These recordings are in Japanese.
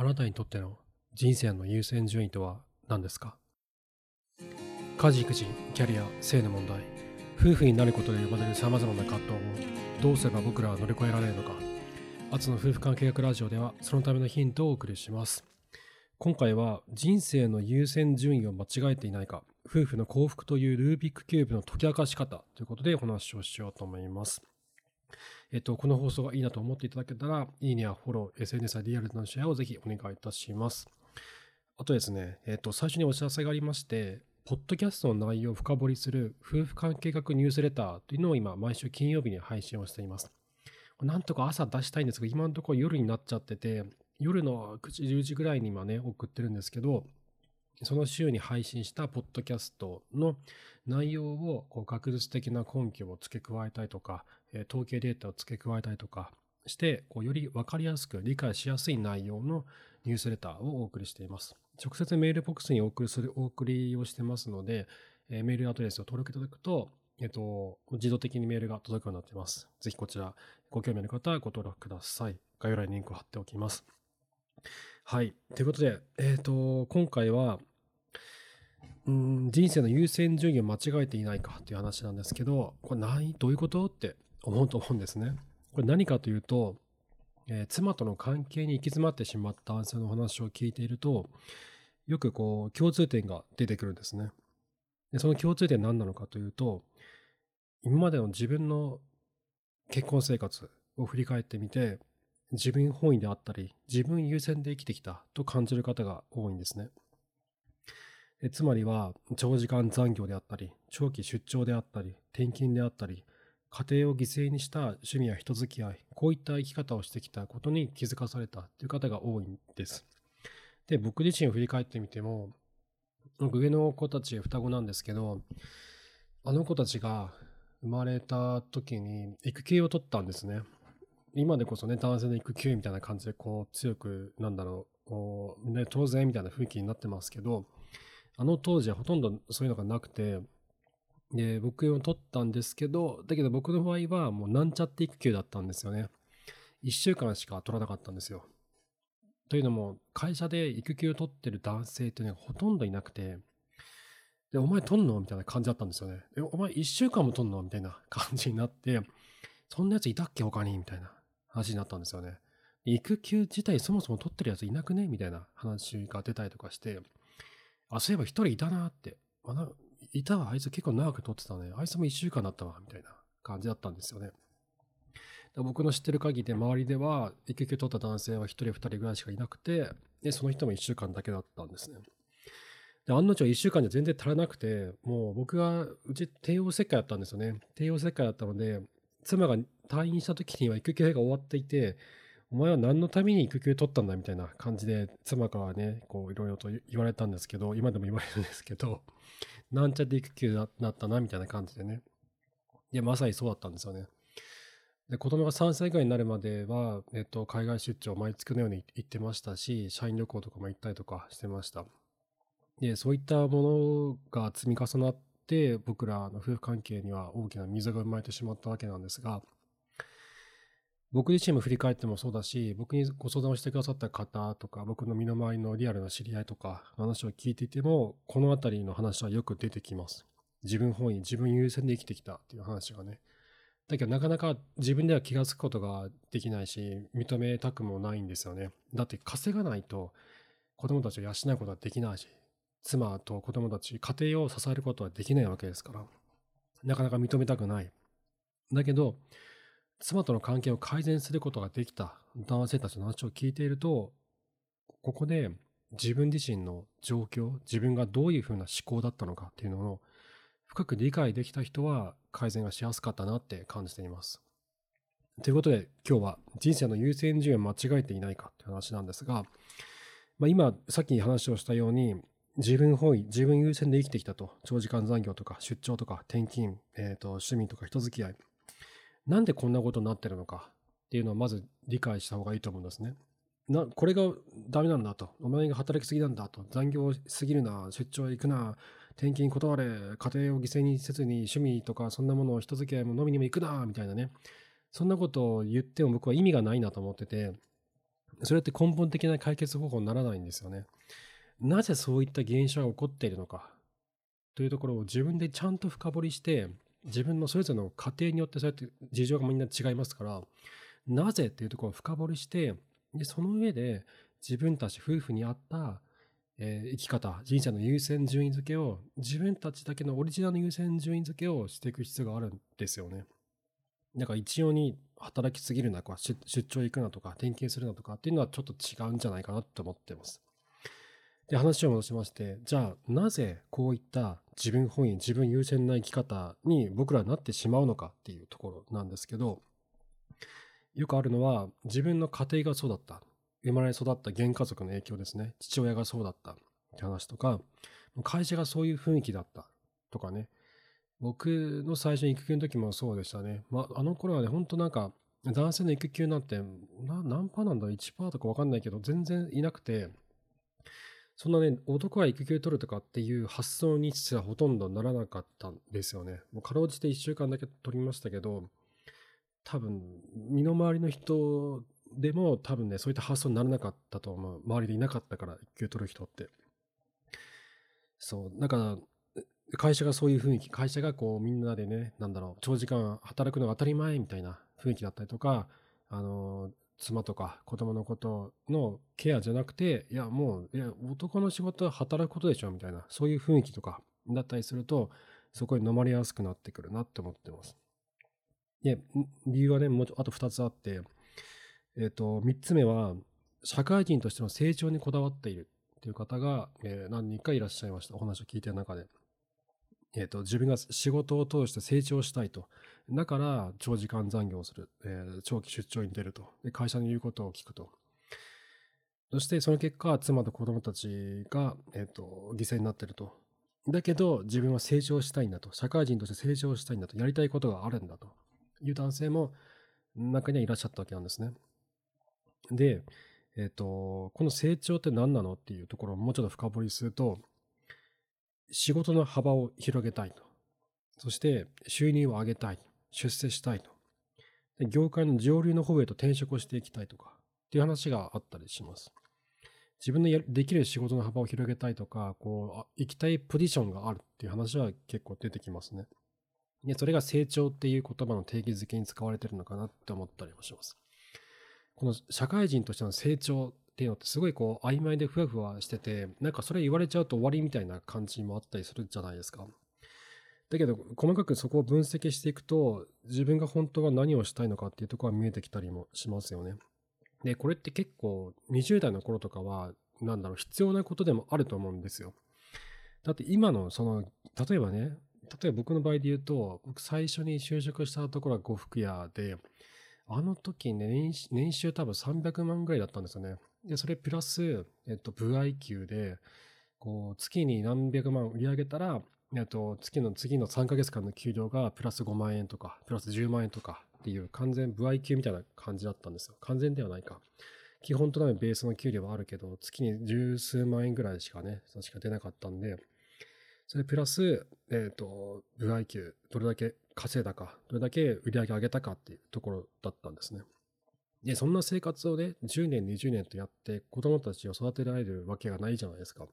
あなたにとっての人生の優先順位とは何ですか？家事育児キャリア性の問題。夫婦になることで生まれるさまざまな葛藤をどうすれば僕らは乗り越えられるのか？アツの夫婦関係学ラジオではそのためのヒントをお送りします。今回は人生の優先順位を間違えていないか夫婦の幸福というルービックキューブの解き明かし方ということでお話をしようと思います。えっと、この放送がいいなと思っていただけたら、いいねやフォロー、SNS やリアルなシェアをぜひお願いいたします。あとですね、えっと、最初にお知らせがありまして、ポッドキャストの内容を深掘りする夫婦関係学ニュースレターというのを今、毎週金曜日に配信をしています。なんとか朝出したいんですが、今のところ夜になっちゃってて、夜の9時、10時ぐらいに今ね、送ってるんですけど、その週に配信したポッドキャストの内容をこう学術的な根拠を付け加えたりとか、統計データを付け加えたりとかして、こうより分かりやすく理解しやすい内容のニュースレターをお送りしています。直接メールボックスにお送りする、お送りをしてますので、メールアドレスを登録いただくと、えっと、自動的にメールが届くようになっています。ぜひこちら、ご興味ある方はご登録ください。概要欄にリンクを貼っておきます。はい。ということで、えっ、と、今回は、うん人生の優先順位を間違えていないかっていう話なんですけど、これ何どういうことって思うと思うんですね。これ何かというと、えー、妻との関係に行き詰まってしまった男性の話を聞いていると、よくこう共通点が出てくるんですね。でその共通点何なのかというと、今までの自分の結婚生活を振り返ってみて、自分本位であったり、自分優先で生きてきたと感じる方が多いんですね。つまりは、長時間残業であったり、長期出張であったり、転勤であったり、家庭を犠牲にした趣味や人付き合い、こういった生き方をしてきたことに気づかされたという方が多いんです。で、僕自身を振り返ってみても、上の子たち双子なんですけど、あの子たちが生まれた時に育休を取ったんですね。今でこそね、男性の育休みたいな感じでこう強く、なんだろう、ね、当然みたいな雰囲気になってますけど、あの当時はほとんどそういうのがなくて、で、僕を取ったんですけど、だけど僕の場合はもうなんちゃって育休だったんですよね。1週間しか取らなかったんですよ。というのも、会社で育休を取ってる男性っていうのがほとんどいなくて、で、お前取んのみたいな感じだったんですよね。え、お前1週間も取んのみたいな感じになって、そんなやついたっけ他にみたいな話になったんですよね。育休自体そもそも取ってるやついなくねみたいな話が出たりとかして、あ、そういえば一人いたなって。あ、いたわ、あいつ結構長く撮ってたね。あいつも一週間だったわ、みたいな感じだったんですよね。僕の知ってる限りで周りでは育休取った男性は一人二人ぐらいしかいなくて、で、その人も一週間だけだったんですね。で、案の定一週間じゃ全然足らなくて、もう僕が、うち帝王切開だったんですよね。帝王切開だったので、妻が退院した時には育休が終わっていて、お前は何のために育休取ったんだみたいな感じで、妻からね、こういろいろと言われたんですけど、今でも言われるんですけど、なんちゃって育休だったなみたいな感じでね。いや、まさにそうだったんですよね。で、子供が3歳ぐらいになるまでは、えっと、海外出張毎月のように行ってましたし、社員旅行とかも行ったりとかしてました。で、そういったものが積み重なって、僕らの夫婦関係には大きな溝が生まれてしまったわけなんですが、僕自身も振り返ってもそうだし、僕にご相談をしてくださった方とか、僕の身の回りのリアルな知り合いとか、話を聞いていても、このあたりの話はよく出てきます。自分本位、自分優先で生きてきたっていう話がね。だけどなかなか自分では気がつくことができないし、認めたくもないんですよね。だって稼がないと子供たちを養うことはできないし、妻と子供たち、家庭を支えることはできないわけですから、なかなか認めたくない。だけど、妻との関係を改善することができた男性たちの話を聞いていると、ここで自分自身の状況、自分がどういうふうな思考だったのかっていうのを深く理解できた人は改善がしやすかったなって感じています。ということで今日は人生の優先順位を間違えていないかっていう話なんですが、まあ、今さっき話をしたように自分本位、自分優先で生きてきたと、長時間残業とか出張とか転勤、えー、と趣味とか人付き合い、なんでこんなことになってるのかっていうのをまず理解した方がいいと思うんですね。な、これがダメなんだと。お前が働きすぎなんだと。残業すぎるな。出張行くな。転勤断れ。家庭を犠牲にせずに趣味とかそんなものを人付き合いも飲みにも行くな。みたいなね。そんなことを言っても僕は意味がないなと思ってて。それって根本的な解決方法にならないんですよね。なぜそういった現象が起こっているのかというところを自分でちゃんと深掘りして自分のそれぞれの家庭によってそうやって事情がみんな違いますからなぜっていうところを深掘りしてでその上で自分たち夫婦に合った、えー、生き方人生の優先順位付けを自分たちだけのオリジナルの優先順位付けをしていく必要があるんですよね。だから一様に働きすぎるなとか出張行くなとか転勤するなとかっていうのはちょっと違うんじゃないかなと思ってます。で話を戻しましてじゃあなぜこういった自分本位自分優先な生き方に僕らはなってしまうのかっていうところなんですけどよくあるのは自分の家庭がそうだった。生まれ育った原家族の影響ですね。父親がそうだった。って話とか会社がそういう雰囲気だった。とかね。僕の最初に育休の時もそうでしたね。まあ、あの頃はね、ほんとなんか、男性の育休なんて、何パーなんだ ?1 パーとかわかんないけど、全然いなくて、そんなね、男は育休取るとかっていう発想にすらほとんどならなかったんですよね。もうかろうじて1週間だけ取りましたけど、多分、身の回りの人でも多分ね、そういった発想にならなかったと思う。周りでいなかったから、育休取る人って。そう。だから、会社がそういう雰囲気、会社がこうみんなでね、なんだろう、長時間働くのが当たり前みたいな雰囲気だったりとか、あの、妻とか子供のことのケアじゃなくて、いや、もう、いや、男の仕事は働くことでしょみたいな、そういう雰囲気とかだったりすると、そこに飲まれやすくなってくるなって思ってます。で、理由はね、もうあと2つあって、えっ、ー、と、3つ目は、社会人としての成長にこだわっているっていう方が、えー、何人かいらっしゃいました。お話を聞いてる中で。えっ、ー、と、自分が仕事を通して成長したいと。だから、長時間残業する。えー、長期出張に出ると。で、会社の言うことを聞くと。そして、その結果、妻と子供たちが、えっ、ー、と、犠牲になっていると。だけど、自分は成長したいんだと。社会人として成長したいんだと。やりたいことがあるんだという男性も、中にはいらっしゃったわけなんですね。で、えっ、ー、と、この成長って何なの？っていうところをもうちょっと深掘りすると、仕事の幅を広げたいと。そして収入を上げたい。出世したいと。業界の上流の方へと転職をしていきたいとか、っていう話があったりします。自分のできる仕事の幅を広げたいとか、こう、行きたいポジションがあるっていう話は結構出てきますね。で、それが成長っていう言葉の定義づけに使われてるのかなって思ったりもします。この社会人としての成長っていうのってすごいこう曖昧でふわふわしてて、なんかそれ言われちゃうと終わりみたいな感じもあったりするじゃないですか。だけど、細かくそこを分析していくと、自分が本当は何をしたいのかっていうところが見えてきたりもしますよね。で、これって結構20代の頃とかは、なんだろう、必要なことでもあると思うんですよ。だって今のその、例えばね、例えば僕の場合で言うと、僕最初に就職したところは呉服屋で、あの時ね、年収多分300万ぐらいだったんですよね。で、それプラス、えっと、部合給で、こう、月に何百万売り上げたら、えっと、月の次の3ヶ月間の給料がプラス5万円とか、プラス10万円とかっていう完全部合給みたいな感じだったんですよ。完全ではないか。基本となるベースの給料はあるけど、月に十数万円ぐらいしかね、確か出なかったんで、それプラス、えっ、と、部合給、どれだけ稼いだか、どれだけ売り上げ上げたかっていうところだったんですね。で、そんな生活をね、10年、20年とやって子供たちを育てられるわけがないじゃないですか。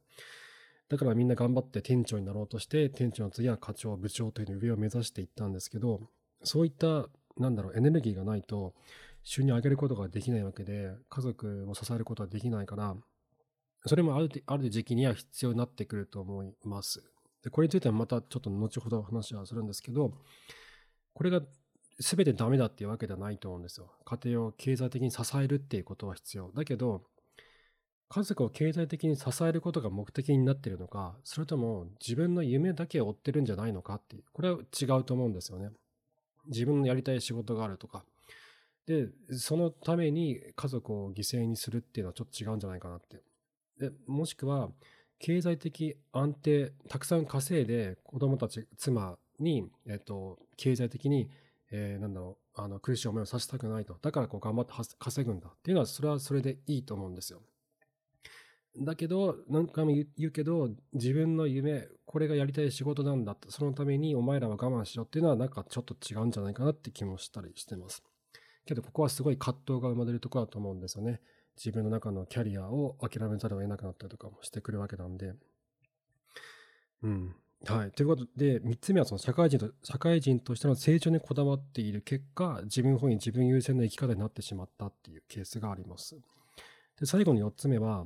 だからみんな頑張って店長になろうとして、店長の次は課長、部長という上を目指していったんですけど、そういった、なんだろう、エネルギーがないと、収入を上げることができないわけで、家族を支えることはできないから、それもあるある時期には必要になってくると思います。これについてはまたちょっと後ほど話はするんですけど、これが全てダメだっていうわけではないと思うんですよ。家庭を経済的に支えるっていうことは必要。だけど、家族を経済的に支えることが目的になってるのか、それとも自分の夢だけを追ってるんじゃないのかっていう、これは違うと思うんですよね。自分のやりたい仕事があるとか。で、そのために家族を犠牲にするっていうのはちょっと違うんじゃないかなって。で、もしくは、経済的安定、たくさん稼いで子供たち、妻に、えっと、経済的にえー、なんだろう、あの、苦しい思いをさせたくないと。だからこう頑張って稼ぐんだっていうのは、それはそれでいいと思うんですよ。だけど、何回も言うけど、自分の夢、これがやりたい仕事なんだってそのためにお前らは我慢しろっていうのは、なんかちょっと違うんじゃないかなって気もしたりしてます。けど、ここはすごい葛藤が生まれるところだと思うんですよね。自分の中のキャリアを諦めざるを得なくなったりとかもしてくるわけなんで、うん。はい。ということで、3つ目はその社会人と、社会人としての成長にこだわっている結果、自分本位、自分優先の生き方になってしまったっていうケースがあります。で、最後の4つ目は、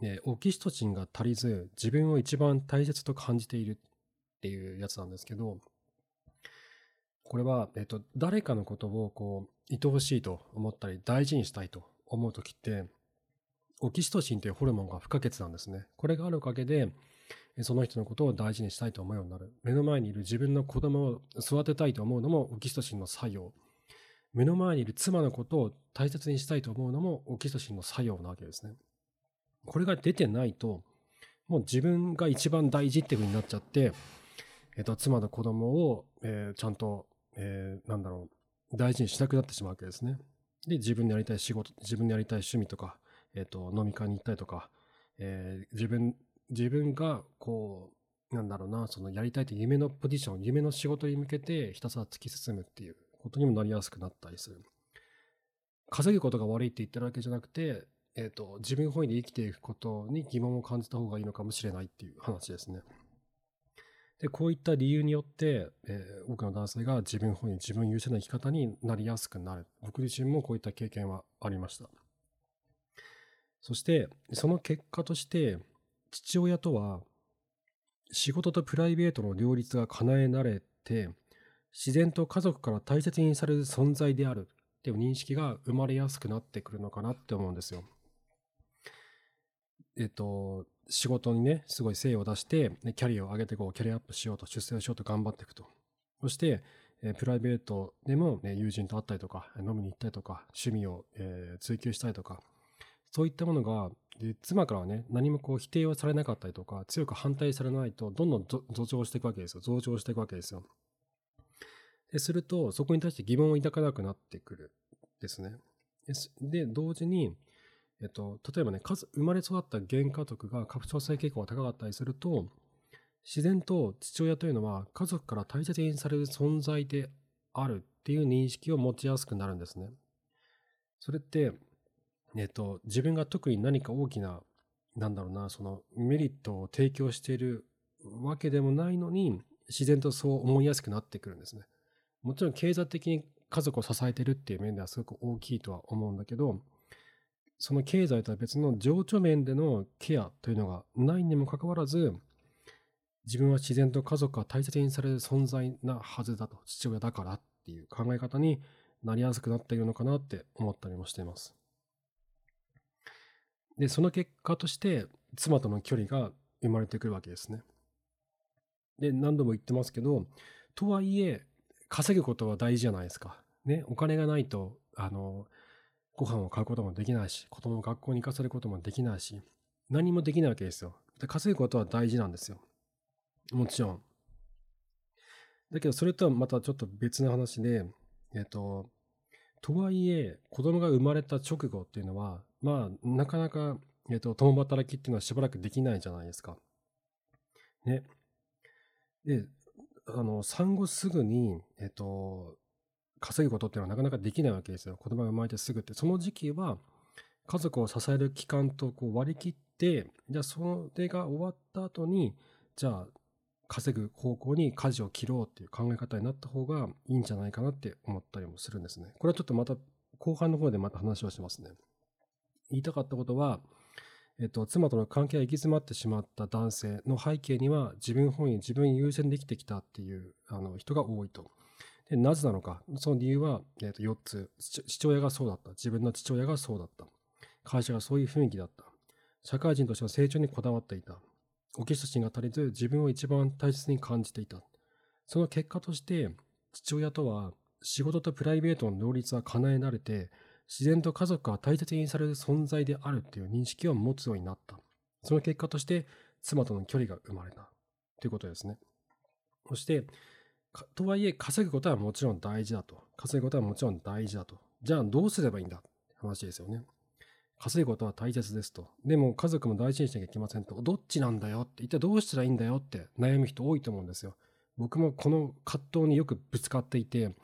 ね、オキシトシンが足りず、自分を一番大切と感じているっていうやつなんですけど、これは、えっと、誰かのことをこう、愛おしいと思ったり、大事にしたいと思うときって、オキシトシンというホルモンが不可欠なんですね。これがあるおかげで、その人のことを大事にしたいと思うようになる。目の前にいる自分の子供を育てたいと思うのもオキシトシンの作用。目の前にいる妻のことを大切にしたいと思うのもオキシトシンの作用なわけですね。これが出てないと、もう自分が一番大事っていう風になっちゃって、えっと、妻の子供を、えー、ちゃんと、えー、なんだろう、大事にしなくなってしまうわけですね。で、自分でやりたい仕事、自分でやりたい趣味とか、えっと、飲み会に行ったりとか、えー、自分、自分が、こう、なんだろうな、そのやりたいという夢のポジション、夢の仕事に向けてひたすら突き進むっていうことにもなりやすくなったりする。稼ぐことが悪いって言ってるわけじゃなくて、えっ、ー、と、自分本位で生きていくことに疑問を感じた方がいいのかもしれないっていう話ですね。で、こういった理由によって、えー、多くの男性が自分本位、自分優先な生き方になりやすくなる。僕自身もこういった経験はありました。そして、その結果として、父親とは、仕事とプライベートの両立が叶えられて、自然と家族から大切にされる存在であるっていう認識が生まれやすくなってくるのかなって思うんですよ。えっと、仕事にね、すごい精を出して、キャリアを上げてこう、キャリアアップしようと、出世をしようと頑張っていくと。そして、えプライベートでも、ね、友人と会ったりとか、飲みに行ったりとか、趣味を、え追求したりとか、そういったものが、で妻からはね、何もこう否定はされなかったりとか、強く反対されないと、どんどん増長していくわけですよ。増長していくわけですよ。ですると、そこに対して疑問を抱かなくなってくるですね。で、同時に、えっと、例えばね、生まれ育った原家族が拡張性傾向が高かったりすると、自然と父親というのは家族から大切にされる存在であるっていう認識を持ちやすくなるんですね。それって、えっと、自分が特に何か大きな、なんだろうな、そのメリットを提供しているわけでもないのに、自然とそう思いやすくなってくるんですね。もちろん経済的に家族を支えてるっていう面ではすごく大きいとは思うんだけど、その経済とは別の情緒面でのケアというのがないにもかかわらず、自分は自然と家族が大切にされる存在なはずだと、父親だからっていう考え方になりやすくなっているのかなって思ったりもしています。で、その結果として、妻との距離が生まれてくるわけですね。で、何度も言ってますけど、とはいえ、稼ぐことは大事じゃないですか。ね、お金がないと、あの、ご飯を買うこともできないし、子供を学校に行かせることもできないし、何もできないわけですよ。で稼ぐことは大事なんですよ。もちろん。だけど、それとはまたちょっと別の話で、えっと、とはいえ、子供が生まれた直後っていうのは、まあ、なかなか、えっと、共働きっていうのはしばらくできないじゃないですか。ね。で、あの、産後すぐに、えっと、稼ぐことっていうのはなかなかできないわけですよ。子供が生まれてすぐって。その時期は家族を支える期間とこう割り切って、じゃあそれが終わった後に、じゃあ稼ぐ方向に舵を切ろうっていう考え方になった方がいいんじゃないかなって思ったりもするんですね。これはちょっとまた後半の方でまた話をしますね。言いたかったことは、えっと、妻との関係が行き詰まってしまった男性の背景には自分本位、自分優先できてきたっていうあの人が多いと。でなぜなのか。その理由は、えー、と4つ。父親がそうだった。自分の父親がそうだった。会社がそういう雰囲気だった。社会人としての成長にこだわっていた。オキシトシンが足りず自分を一番大切に感じていた。その結果として、父親とは仕事とプライベートの両立は叶えられて、自然と家族が大切にされる存在であるという認識を持つようになった。その結果として、妻との距離が生まれた。ということですね。そして、とはいえ、稼ぐことはもちろん大事だと。稼ぐことはもちろん大事だと。じゃあどうすればいいんだ？って話ですよね。稼ぐことは大切ですと。でも家族も大事にしなきゃいけませんと。どっちなんだよって。一体どうしたらいいんだよって悩む人多いと思うんですよ。僕もこの葛藤によくぶつかっていて、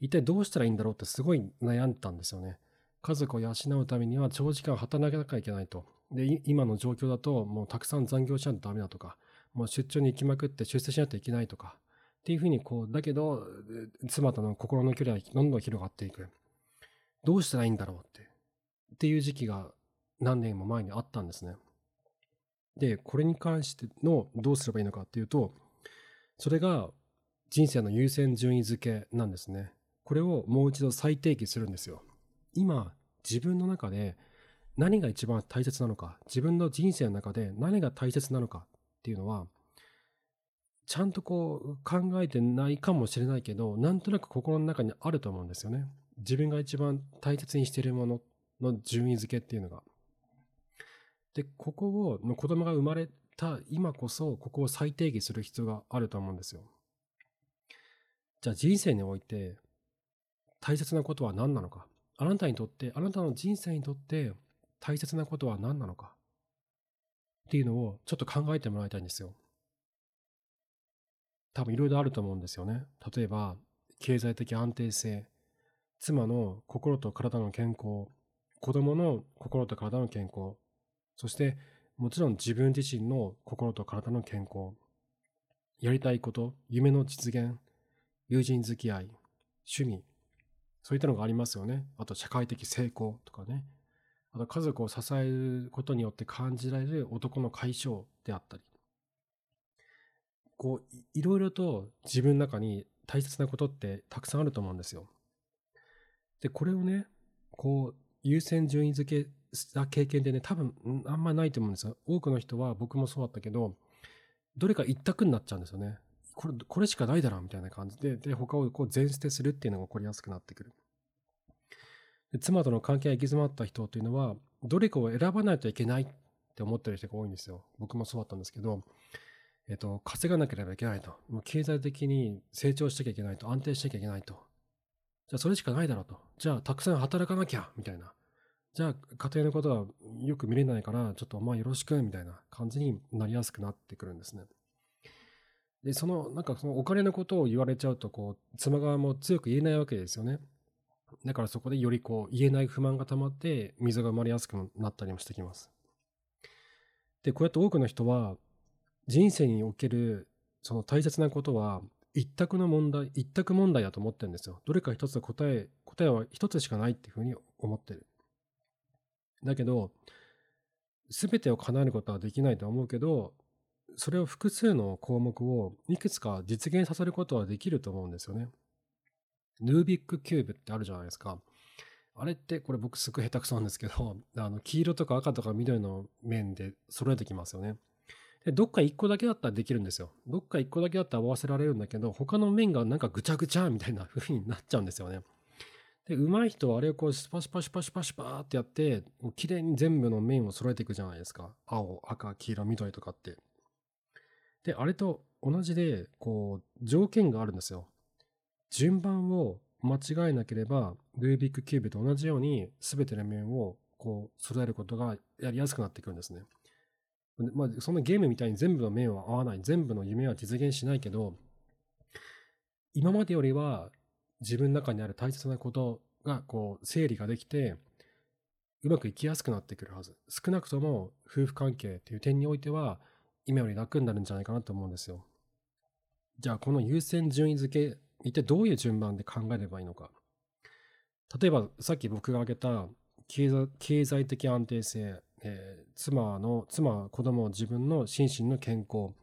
一体どうしたらいいんだろうってすごい悩んだんですよね。家族を養うためには長時間働かなきゃいけないと。で、今の状況だともうたくさん残業しないとダメだとか、もう出張に行きまくって出世しないといけないとか、っていうふうにこう、だけど、妻との心の距離はどんどん広がっていく。どうしたらいいんだろうって。っていう時期が何年も前にあったんですね。で、これに関してのどうすればいいのかっていうと、それが人生の優先順位付けなんですね。これをもう一度再定義するんですよ。今、自分の中で何が一番大切なのか、自分の人生の中で何が大切なのかっていうのは、ちゃんとこう考えてないかもしれないけど、なんとなく心の中にあると思うんですよね。自分が一番大切にしているものの順位付けっていうのが。で、ここを、の子供が生まれた今こそ、ここを再定義する必要があると思うんですよ。じゃあ人生において大切なことは何なのかあなたにとって、あなたの人生にとって大切なことは何なのか？っていうのをちょっと考えてもらいたいんですよ。多分いろいろあると思うんですよね。例えば、経済的安定性、妻の心と体の健康、子供の心と体の健康、そしてもちろん自分自身の心と体の健康、やりたいこと、夢の実現、友人付き合い、趣味、そういったのがありますよね。あと社会的成功とかね。あと家族を支えることによって感じられる男の解消であったり。こう、いろいろと自分の中に大切なことってたくさんあると思うんですよ。で、これをね、こう、優先順位付けした経験でね、多分、あんまないと思うんですよ。多くの人は僕もそうだったけど、どれか一択になっちゃうんですよね。これ、これしかないだろうみたいな感じで、で、他をこう全捨てするっていうのが起こりやすくなってくる。で妻との関係が行き詰まった人というのは、どれかを選ばないといけないって思ってる人が多いんですよ。僕もそうだったんですけど、えっと、稼がなければいけないと。もう経済的に成長しなきゃいけないと。安定しなきゃいけないと。じゃあそれしかないだろうと。じゃあたくさん働かなきゃみたいな。じゃあ家庭のことはよく見れないから、ちょっとお前よろしくみたいな感じになりやすくなってくるんですね。で、その、なんかそのお金のことを言われちゃうと、こう、妻側も強く言えないわけですよね。だからそこでよりこう、言えない不満が溜まって、溝が生まれやすくなったりもしてきます。で、こうやって多くの人は、人生における、その大切なことは、一択の問題、一択問題だと思ってるんですよ。どれか一つ答え、答えは一つしかないっていうふうに思ってる。だけど、すべてを叶えることはできないと思うけど、それを複数の項目をいくつか実現させることはできると思うんですよね。ヌービックキューブってあるじゃないですか。あれってこれ僕すごい下手くそなんですけど、あの黄色とか赤とか緑の面で揃えてきますよね。で、どっか1個だけだったらできるんですよ。どっか1個だけだったら合わせられるんだけど、他の面がなんかぐちゃぐちゃみたいな風になっちゃうんですよね。で、上手い人はあれをこうスパシパシパシパシパーってやって、綺麗に全部の面を揃えていくじゃないですか。青、赤、黄色、緑とかって。で、あれと同じで、こう、条件があるんですよ。順番を間違えなければ、ルービックキューブと同じように、すべての面をこう揃えることがやりやすくなってくるんですね。まあ、そんなゲームみたいに全部の面は合わない、全部の夢は実現しないけど、今までよりは自分の中にある大切なことがこう整理ができて、うまくいきやすくなってくるはず。少なくとも夫婦関係っていう点においては、今より楽になるんじゃないかなと思うんですよ。じゃあ、この優先順位付け、一体どういう順番で考えればいいのか。例えば、さっき僕が挙げた経済的安定性、えー、妻の、妻、子供、自分の心身の健康、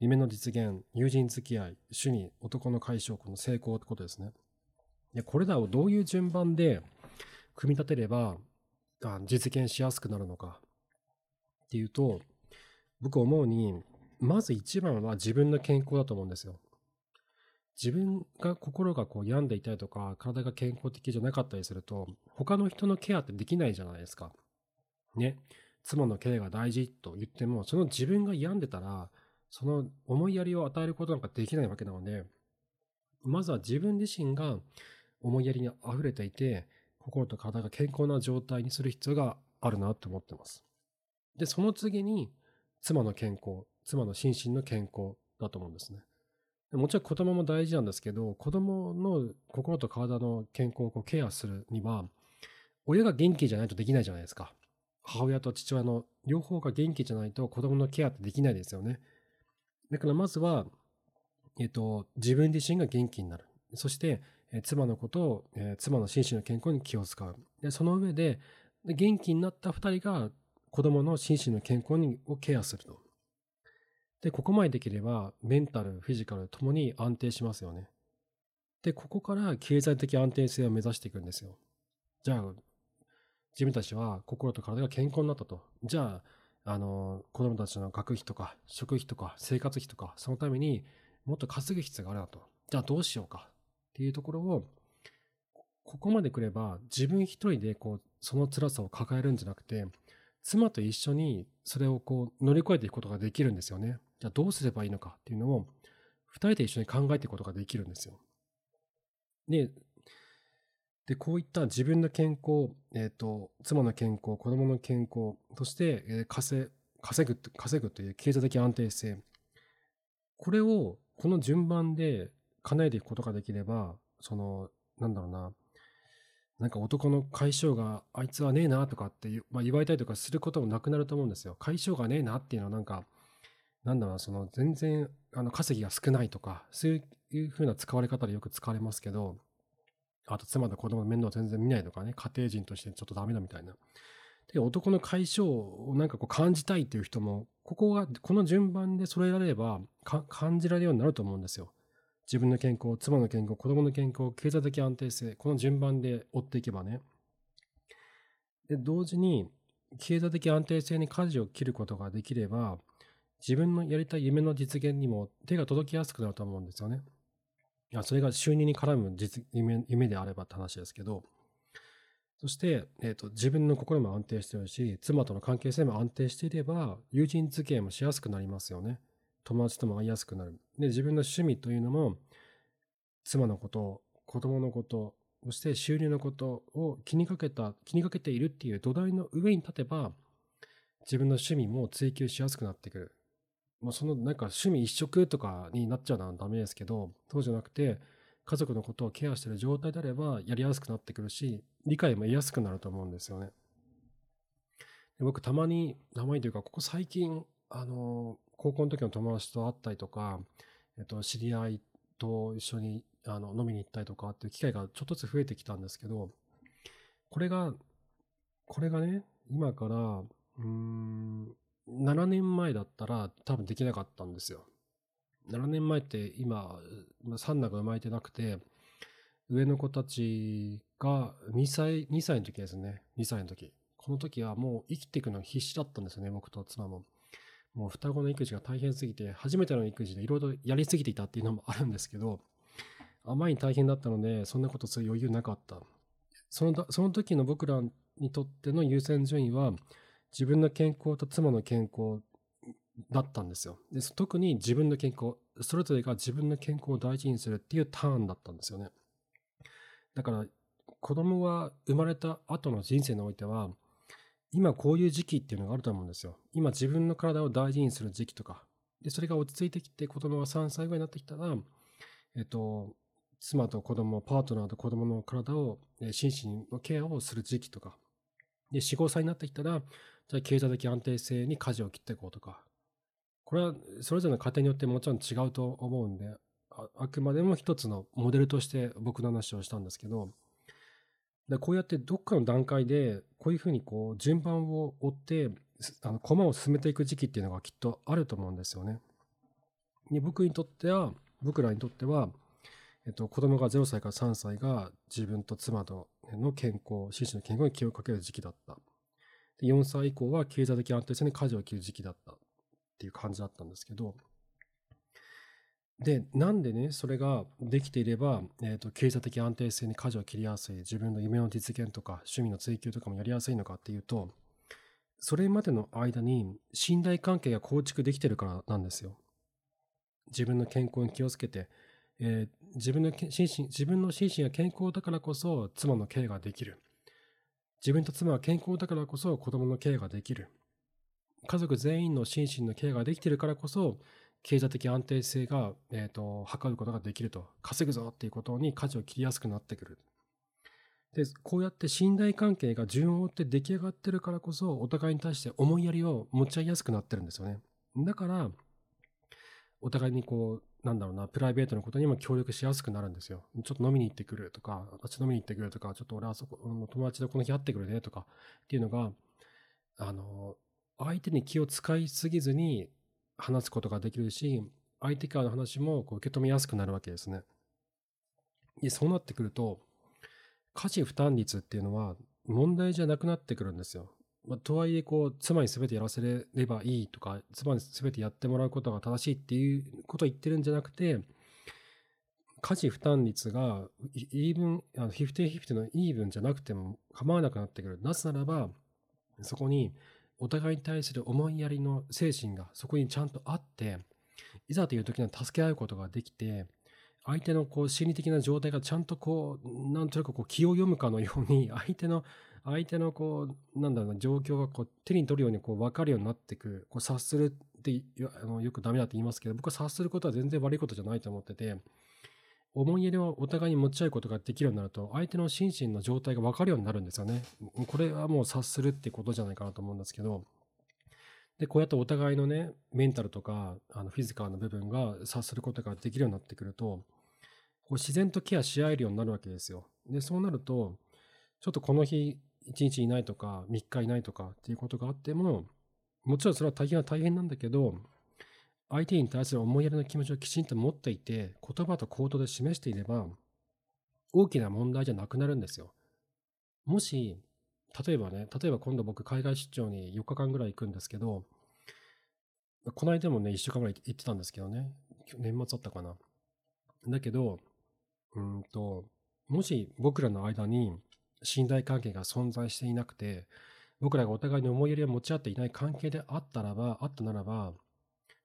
夢の実現、友人付き合い、趣味、男の解消、この成功ってことですね。で、これらをどういう順番で組み立てれば実現しやすくなるのかっていうと、僕思うに、まず一番は自分の健康だと思うんですよ。自分が心がこう病んでいたりとか、体が健康的じゃなかったりすると、他の人のケアってできないじゃないですか。ね。妻のケアが大事と言っても、その自分が病んでたら、その思いやりを与えることなんかできないわけなので、まずは自分自身が思いやりに溢れていて、心と体が健康な状態にする必要があるなと思ってます。で、その次に、妻の健康、妻の心身の健康だと思うんですね。もちろん子供も大事なんですけど、子供の心と体の健康をケアするには、親が元気じゃないとできないじゃないですか。母親と父親の両方が元気じゃないと子供のケアってできないですよね。だからまずは、えっ、と、自分自身が元気になる。そして、え、妻のことを、え、妻の心身の健康に気を使う。で、その上で、で元気になった二人が子供の心身の健康をケアすると。で、ここまでできれば、メンタル、フィジカルともに安定しますよね。で、ここから経済的安定性を目指していくんですよ。じゃあ、自分たちは心と体が健康になったと。じゃあ、あの、子供たちの学費とか、食費とか、生活費とか、そのためにもっと稼ぐ必要があるなと。じゃあどうしようかっていうところを、ここまで来れば自分一人でこう、その辛さを抱えるんじゃなくて、妻と一緒にそれをこう乗り越えていくことができるんですよね。じゃあどうすればいいのかっていうのを、二人で一緒に考えていくことができるんですよ。で、で、こういった自分の健康、えっ、ー、と、妻の健康、子供の健康、そして、えー、稼稼ぐ、稼ぐという経済的安定性。これを、この順番で叶えていくことができれば、その、なんだろうな、なんか男の解消があいつはねえなとかって、まあ、言われたりとかすることもなくなると思うんですよ。解消がねえなっていうのはなんか、なんだろうな、その全然あの稼ぎが少ないとか、そういうふうな使われ方でよく使われますけど、あと妻と子供の面倒全然見ないとかね、家庭人としてちょっとダメだみたいな。で、男の解消をなんかこう感じたいっていう人も、ここが、この順番で揃えられれば感じられるようになると思うんですよ。自分の健康、妻の健康、子供の健康、経済的安定性、この順番で追っていけばね。で、同時に、経済的安定性に舵を切ることができれば、自分のやりたい夢の実現にも手が届きやすくなると思うんですよね。いや、それが収入に絡む実夢夢であればって話ですけど、そして、えっ、ー、と、自分の心も安定してるし、妻との関係性も安定していれば、友人付き合いもしやすくなりますよね。友達とも会いやすくなる。で、自分の趣味というのも、妻のこと、子供のこと、そして収入のことを気にかけた、気にかけているっていう土台の上に立てば、自分の趣味も追求しやすくなってくる。もうそのなんか趣味一色とかになっちゃうのはダメですけど、そうじゃなくて、家族のことをケアしている状態であればやりやすくなってくるし、理解も得やすくなると思うんですよね。で僕たまに、たまにというか、ここ最近、あの、高校の時の友達と会ったりとか、えっと、知り合いと一緒にあの飲みに行ったりとかっていう機会がちょっとずつ増えてきたんですけど、これが、これがね、今から、うん、7年前だったら多分できなかったんですよ。7年前って今、三男が生まれてなくて、上の子たちが2歳、2歳の時ですね。2歳の時。この時はもう生きていくの必死だったんですよね、僕と妻も。もう双子の育児が大変すぎて、初めての育児でいろいろやりすぎていたっていうのもあるんですけど、あまりに大変だったので、そんなことする余裕なかった。そのその時の僕らにとっての優先順位は、自分の健康と妻の健康だったんですよ。で特に自分の健康、それぞれが自分の健康を大事にするっていうターンだったんですよね。だから、子供が生まれた後の人生においては、今こういう時期っていうのがあると思うんですよ。今自分の体を大事にする時期とか。で、それが落ち着いてきて子供が3歳ぐらいになってきたら、えっと、妻と子供、パートナーと子供の体を、心身のケアをする時期とか。で、4、5歳になってきたら、じゃあ経済的安定性に舵を切っていこうとか。これはそれぞれの家庭によってもちろん違うと思うんで、ああくまでも一つのモデルとして僕の話をしたんですけど、でこうやってどっかの段階で、こういうふうにこう順番を追って、あの、駒を進めていく時期っていうのがきっとあると思うんですよね。で僕にとっては、僕らにとっては、えっと、子供が0歳から3歳が自分と妻との健康、心身の健康に気をかける時期だった。で4歳以降は経済的安定性に舵を切る時期だったっていう感じだったんですけど、で、なんでね、それができていれば、えっ、ー、と、経済的安定性に舵を切りやすい、自分の夢の実現とか、趣味の追求とかもやりやすいのかっていうと、それまでの間に信頼関係が構築できてるからなんですよ。自分の健康に気をつけて、えー、自分の心身、自分の心身が健康だからこそ妻のケアができる。自分と妻は健康だからこそ子供のケアができる。家族全員の心身のケアができてるからこそ、経済的安定性が、えっ、と、測ることができると、稼ぐぞっていうことに舵を切りやすくなってくる。で、こうやって信頼関係が順を追って出来上がってるからこそ、お互いに対して思いやりを持ち合いやすくなってるんですよね。だから、お互いにこう、なんだろうな、プライベートのことにも協力しやすくなるんですよ。ちょっと飲みに行ってくるとか、私飲みに行ってくるとか、ちょっと俺あそこ、友達とこの日会ってくるねとかっていうのが、あの、相手に気を使いすぎずに話すことができるし、相手からの話もこう受け止めやすくなるわけですね。で、そうなってくると、家事負担率っていうのは問題じゃなくなってくるんですよ。まあ、とはいえ、こう、妻に全てやらせればいいとか、妻に全てやってもらうことが正しいっていうことを言ってるんじゃなくて、家事負担率が、イーブン、あの、フィフティフィフティのイーブンじゃなくても構わなくなってくる。なぜならば、そこに、お互いに対する思いやりの精神がそこにちゃんとあって、いざという時には助け合うことができて、相手のこう心理的な状態がちゃんとこう、なんとなくこう気を読むかのように、相手の相手のこう、なんだろうな、状況がこう手に取るようにこう分かるようになっていく、こう察するってあのよくダメだって言いますけど、僕は察することは全然悪いことじゃないと思ってて、思い入れをお互いに持ち合うことができるようになると、相手の心身の状態が分かるようになるんですよね。これはもう察するってことじゃないかなと思うんですけど、で、こうやってお互いのね、メンタルとか、あのフィジカルの部分が察することができるようになってくると、こう自然とケアし合えるようになるわけですよ。で、そうなると、ちょっとこの日、1日いないとか、3日いないとかっていうことがあっても、もちろんそれは大変は大変なんだけど、相手に対する思いやりの気持ちをきちんと持っていて、言葉と行動で示していれば、大きな問題じゃなくなるんですよ。もし、例えばね、例えば今度僕海外出張に4日間ぐらい行くんですけど、この間もね、1週間ぐらい行ってたんですけどね、年末だったかな。だけど、うんと、もし僕らの間に信頼関係が存在していなくて、僕らがお互いに思いやりを持ち合っていない関係であったらば、あったならば、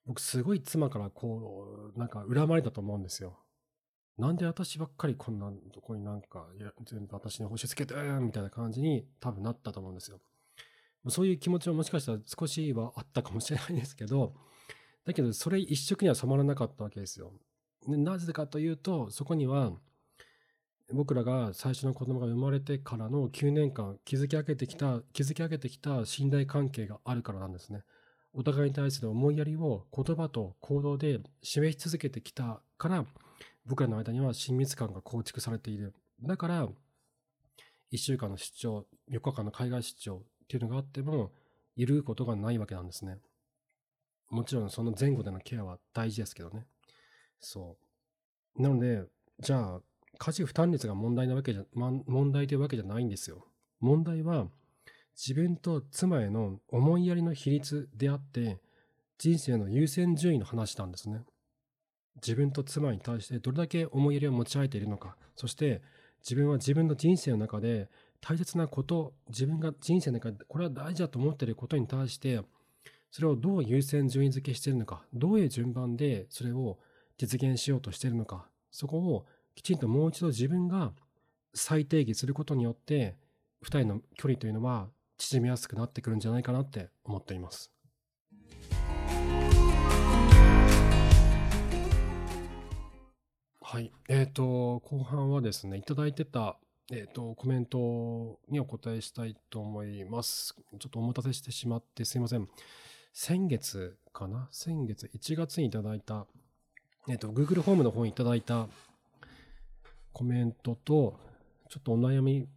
僕すごい妻からこう、なんか恨まれたと思うんですよ。なんで私ばっかりこんなとこになんか、いや、全部私に押し付けて、みたいな感じに多分なったと思うんですよ。そういう気持ちももしかしたら少しはあったかもしれないんですけど、だけどそれ一色には染まらなかったわけですよ。なぜかというと、そこには、僕らが最初の子供が生まれてからの9年間築き上げてきた、築き上げてきた信頼関係があるからなんですね。お互いに対する思いやりを言葉と行動で示し続けてきたから、僕らの間には親密感が構築されている。だから、1週間の出張、4日間の海外出張っていうのがあっても、揺るぐことがないわけなんですね。もちろんその前後でのケアは大事ですけどね。そう。なので、じゃあ、家事負担率が問題なわけじゃ、問題というわけじゃないんですよ。問題は、自分と妻への思いやりの比率であって、人生の優先順位の話なんですね。自分と妻に対してどれだけ思いやりを持ち合えているのか、そして自分は自分の人生の中で大切なこと、自分が人生の中でこれは大事だと思っていることに対して、それをどう優先順位付けしているのか、どういう順番でそれを実現しようとしているのか、そこをきちんともう一度自分が再定義することによって、二人の距離というのは縮みやすくなってくるんじゃないかなって思っています。はい。えっ、ー、と、後半はですね、いただいてた、えっ、ー、と、コメントにお答えしたいと思います。ちょっとお待たせしてしまってすいません。先月かな？先月1月にいただいた、えっ、ー、と、Google ホームの方にいただいたコメントと、ちょっとお悩み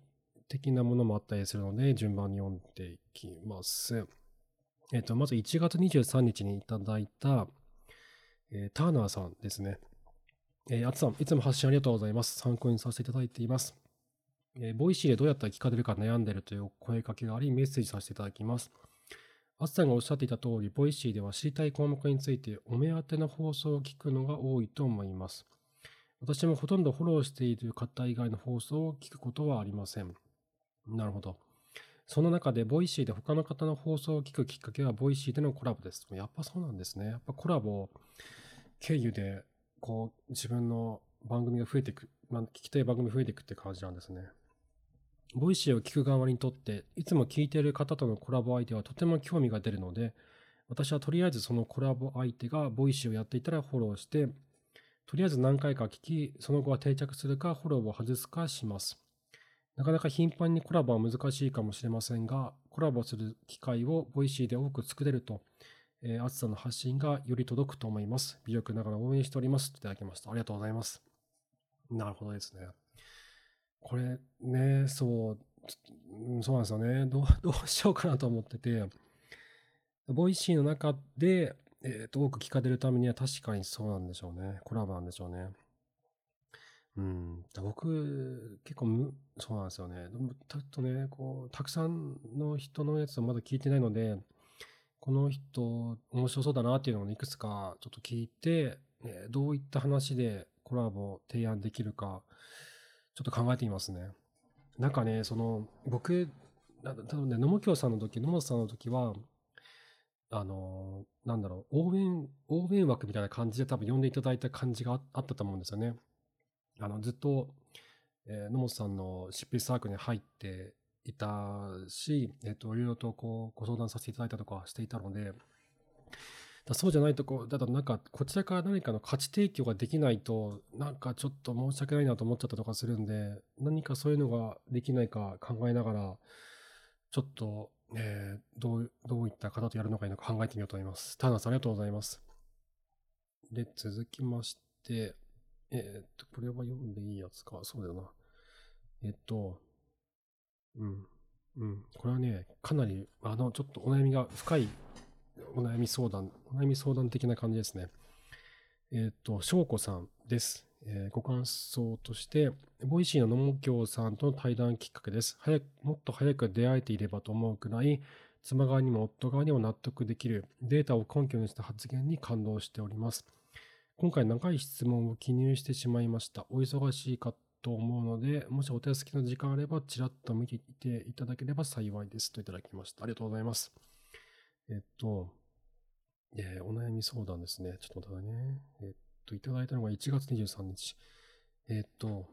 的なものもあったりするので、順番に読んでいきます。えっ、と、まず1月23日にいただいた、えー、ターナーさんですね。えー、あつさん、いつも発信ありがとうございます。参考にさせていただいています。えー、 Voicy でどうやったら聞かれるか悩んでいるという声かけがあり、メッセージさせていただきます。あつさんがおっしゃっていた通り、 Voicy では知りたい項目についてお目当ての放送を聞くのが多いと思います。私もほとんどフォローしている方以外の放送を聞くことはありません。なるほど。その中で、 Voicy で他の方の放送を聞くきっかけは、 Voicy でのコラボです。やっぱそうなんですね。やっぱコラボ経由で、こう、自分の番組が増えていく、まあ、聞きたい番組増えていくって感じなんですね。 Voicy を聞く側にとって、いつも聞いている方とのコラボ相手はとても興味が出るので、私はとりあえずそのコラボ相手が Voicy をやっていたらフォローして、とりあえず何回か聞き、その後は定着するかフォローを外すかします。なかなか頻繁にコラボは難しいかもしれませんが、コラボする機会を Voicy で多く作れると、えー、あつさんの発信がより届くと思います。微力ながら応援しております。いただきました。ありがとうございます。なるほどですね。これね、そう、そうなんですよね。どう、どうしようかなと思ってて、Voicy の中で、え、ー、と、多く聞かれるためには確かにそうなんでしょうね。コラボなんでしょうね。うん。僕、結構む、そうなんですよね。ちょっとね、こう、たくさんの人のやつをまだ聞いてないので、この人、面白そうだなっていうのをいくつかちょっと聞いて、えどういった話でコラボ提案できるか、ちょっと考えてみますね。なんかね、その、僕、多分ね、野茂京さんの時、野茂さんの時は、あの、なんだろう、応援、応援枠みたいな感じで多分呼んでいただいた感じがあったと思うんですよね。あの、ずっと、えー、野本さんの執筆サークルに入っていたし、えっ、ー、と、いろいろとこう、ご相談させていただいたとかしていたので、だそうじゃないとこ、だとなんか、こちらから何かの価値提供ができないと、なんかちょっと申し訳ないなと思っちゃったとかするんで、何かそういうのができないか考えながら、ちょっと、えー、どう、どういった方とやるのがいいのか考えてみようと思います。ターナさんありがとうございます。で、続きまして、えー、っと、これは読んでいいやつか。そうだよな。えっと、うん。うん。これはね、かなり、あの、ちょっとお悩みが深いお悩み相談、お悩み相談的な感じですね。えっと、翔子さんです。えー、ご感想として、Voicy ののもきょうさんとの対談きっかけです。早く、もっと早く出会えていればと思うくらい、妻側にも夫側にも納得できるデータを根拠にした発言に感動しております。今回長い質問を記入してしまいました。お忙しいかと思うので、もしお手すきの時間あれば、ちらっと見ていていただければ幸いですといただきました。ありがとうございます。えっと、えー、お悩み相談ですね。ちょっと待ってね。えっと、いただいたのが1月23日。えっと、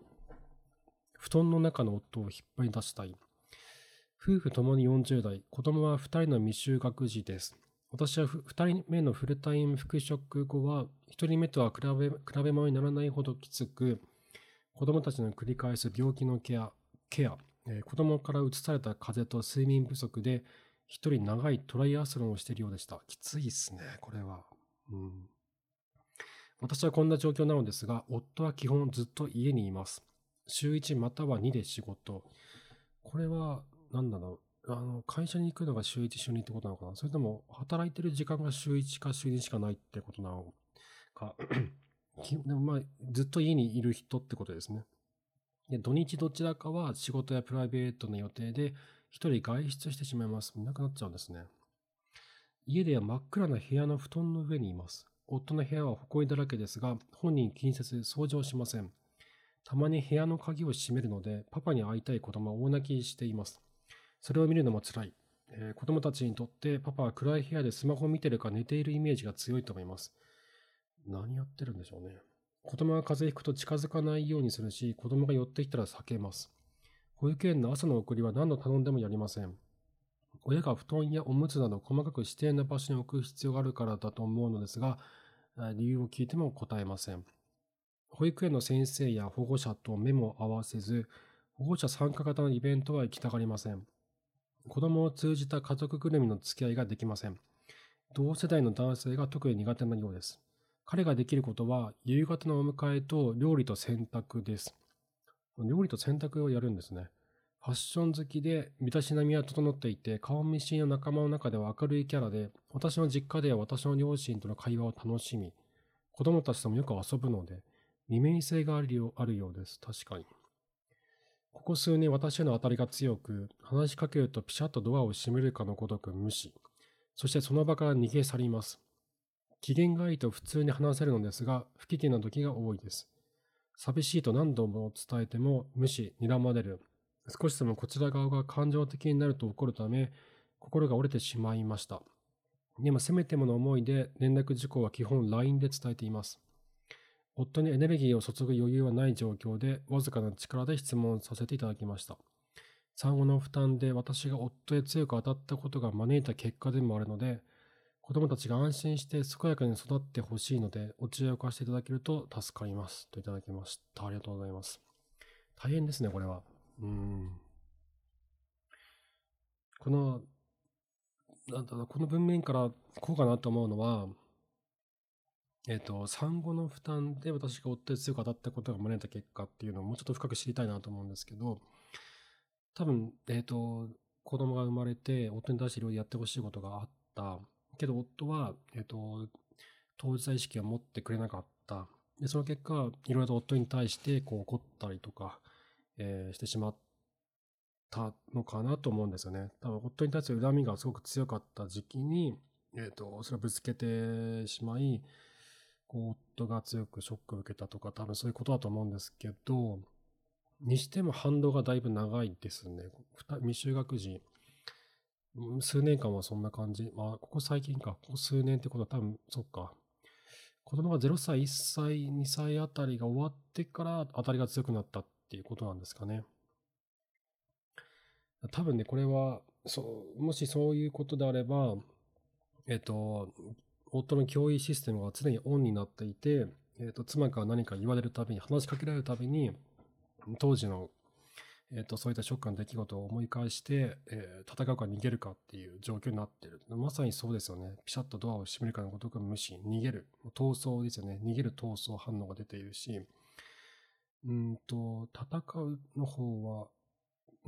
布団の中の夫を引っ張り出したい。夫婦ともに40代、子供は2人の未就学児です。私は2人目のフルタイム復職後は、1人目とは比べ比べ物にならないほどきつく、子供たちの繰り返す病気のケア、ケア、えー、子供から移された風邪と睡眠不足で、一人長いトライアスロンをしているようでした。きついっすね、これは。うん。私はこんな状況なのですが、夫は基本ずっと家にいます。週1または2で仕事。これは、何だろう。あの、会社に行くのが週1、週2ってことなのかな？それとも、働いてる時間が週1か週2しかないってことなのか？でもまあ、ずっと家にいる人ってことですね。で土日どちらかは仕事やプライベートの予定で一人外出してしまいます。いなくなっちゃうんですね。家では真っ暗な部屋の布団の上にいます。夫の部屋は埃だらけですが、本人気にせず掃除をしません。たまに部屋の鍵を閉めるので、パパに会いたい子供は大泣きしています。それを見るのも辛い。えー、子供たちにとってパパは暗い部屋でスマホを見てるか寝ているイメージが強いと思います。何やってるんでしょうね。子供が風邪ひくと近づかないようにするし、子供が寄ってきたら避けます。保育園の朝の送りは何度頼んでもやりません。親が布団やおむつなど細かく指定な場所に置く必要があるからだと思うのですが、理由を聞いても答えません。保育園の先生や保護者と目も合わせず、保護者参加型のイベントは行きたがりません。子供を通じた家族ぐるみの付き合いができません。同世代の男性が特に苦手なようです。彼ができることは、夕方のお迎えと料理と洗濯です。料理と洗濯をやるんですね。ファッション好きで、身だしなみは整っていて、顔見知りの仲間の中では明るいキャラで、私の実家では私の両親との会話を楽しみ、子供たちともよく遊ぶので、二面性があるよあるようです。確かに。ここ数年私への当たりが強く、話しかけるとピシャッとドアを閉めるかのごとく無視。そしてその場から逃げ去ります。機嫌がいいと普通に話せるのですが、不機嫌な時が多いです。寂しいと何度も伝えても無視、睨まれる。少しでもこちら側が感情的になると怒るため、心が折れてしまいました。でもせめてもの思いで連絡事項は基本 LINE で伝えています。夫にエネルギーを注ぐ余裕はない状況で、わずかな力で質問させていただきました。産後の負担で私が夫へ強く当たったことが招いた結果でもあるので、子供たちが安心して健やかに育ってほしいので、お知恵を貸していただけると助かります。といただきました。ありがとうございます。大変ですね、これは。うん。この、なんだろう、この文面からこうかなと思うのは、えっ、と、産後の負担で私が夫で強く当たったことが招いた結果っていうのをもうちょっと深く知りたいなと思うんですけど、多分、えっ、と、子供が生まれて夫に対していろいろやってほしいことがあった。けど夫は、えっ、と、当事者意識を持ってくれなかった。で、その結果、いろいろと夫に対してこう怒ったりとか、えー、してしまったのかなと思うんですよね。多分夫に対する恨みがすごく強かった時期に、えっ、ー、と、それをぶつけてしまい、夫が強くショックを受けたとか、多分そういうことだと思うんですけど、にしても反動がだいぶ長いですね。未就学児。数年間はそんな感じ。まあ、ここ最近か。ここ数年ってことは多分、そっか。子供が0歳、1歳、2歳あたりが終わってから当たりが強くなったっていうことなんですかね。多分ね、これは、そう、もしそういうことであれば、えっと、夫の教育システムが常にオンになっていて、えっと、妻から何か言われるたびに、話しかけられるたびに、当時の、えっと、そういったショックな出来事を思い返して、えー、戦うか逃げるかっていう状況になってる。まさにそうですよね。ピシャッとドアを閉めるかのごとく無視、逃げる。闘争ですよね。逃げる闘争反応が出ているし、うんと、戦うの方は、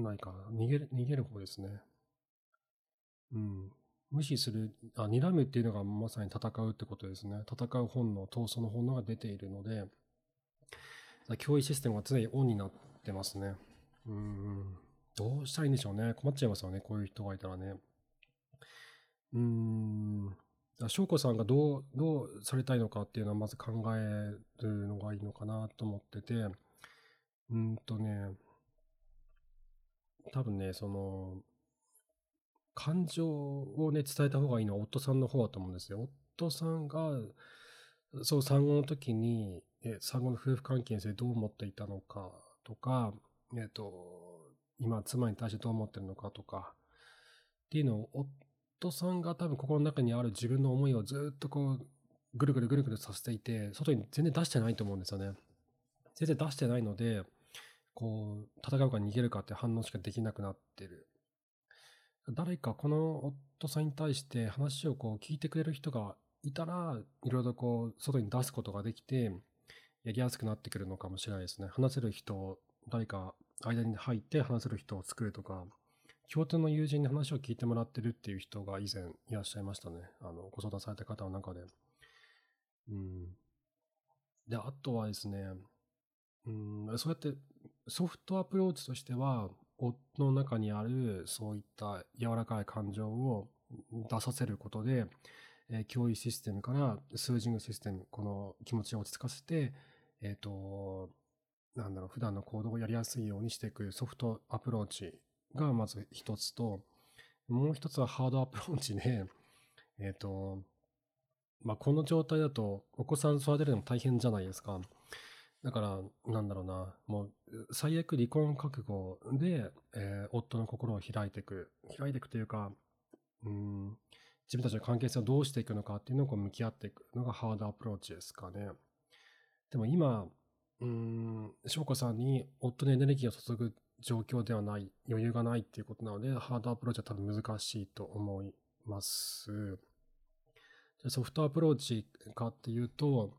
ないかな。逃げる、逃げる方ですね。うん。無視する、あ、睨むっていうのがまさに戦うってことですね。戦う本能、闘争の本能が出ているので、教育システムが常にオンになってますね。うん。どうしたらいいんでしょうね。困っちゃいますよね。こういう人がいたらね。うーん。翔子さんがどう、どうされたいのかっていうのはまず考えるのがいいのかなと思ってて、うんとね、多分ね、その、感情をね、伝えた方がいいのは夫さんの方だと思うんですよ。夫さんが、そう、産後の時に、え産後の夫婦関係についてどう思っていたのかとか、えっ、と、今、妻に対してどう思ってるのかとか、っていうのを、夫さんが多分心の中にある自分の思いをずっとこう、ぐるぐるぐるぐるさせていて、外に全然出してないと思うんですよね。全然出してないので、こう、戦うか逃げるかって反応しかできなくなってる。誰かこの夫さんに対して話をこう聞いてくれる人がいたら、いろいろこう、外に出すことができて、やりやすくなってくるのかもしれないですね。話せる人、誰か間に入って話せる人を作るとか、共通の友人に話を聞いてもらってるっていう人が以前いらっしゃいましたね。あの、ご相談された方の中で。うん。で、あとはですね、うん、そうやってソフトアプローチとしては、の中にあるそういった柔らかい感情を出させることで、えー、教育システムからスージングシステム、この気持ちを落ち着かせて、えっ、ー、と、なんだろう、普段の行動をやりやすいようにしていくソフトアプローチがまず一つと、もう一つはハードアプローチで、えっ、ー、と、まあ、この状態だとお子さん育てるのも大変じゃないですか。だから、なんだろうな、もう、最悪離婚覚悟で、えー、夫の心を開いていく。開いていくというか、うん、自分たちの関係性をどうしていくのかっていうのをこう向き合っていくのがハードアプローチですかね。でも今、うん、翔子さんに夫のエネルギーを注ぐ状況ではない、余裕がないっていうことなので、ハードアプローチは多分難しいと思います。ソフトアプローチかっていうと、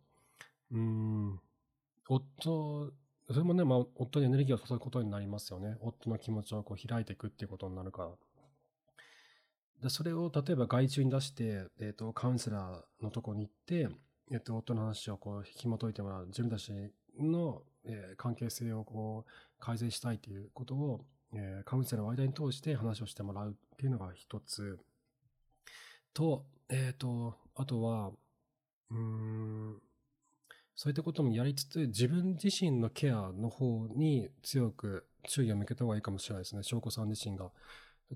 うん、夫、それもね、まあ、夫にエネルギーを注ぐことになりますよね。夫の気持ちをこう開いていくっていうことになるから。で、それを例えば外注に出して、えっ、ー、と、カウンセラーのとこに行って、えっ、ー、と、夫の話をこう紐解いてもらう。自分たちの、えー、関係性をこう改善したいということを、えー、カウンセラーの間に通して話をしてもらうっていうのが一つ。と、えっ、と、あとは、うーん、そういったこともやりつつ、自分自身のケアの方に強く注意を向けた方がいいかもしれないですね。翔子さん自身が。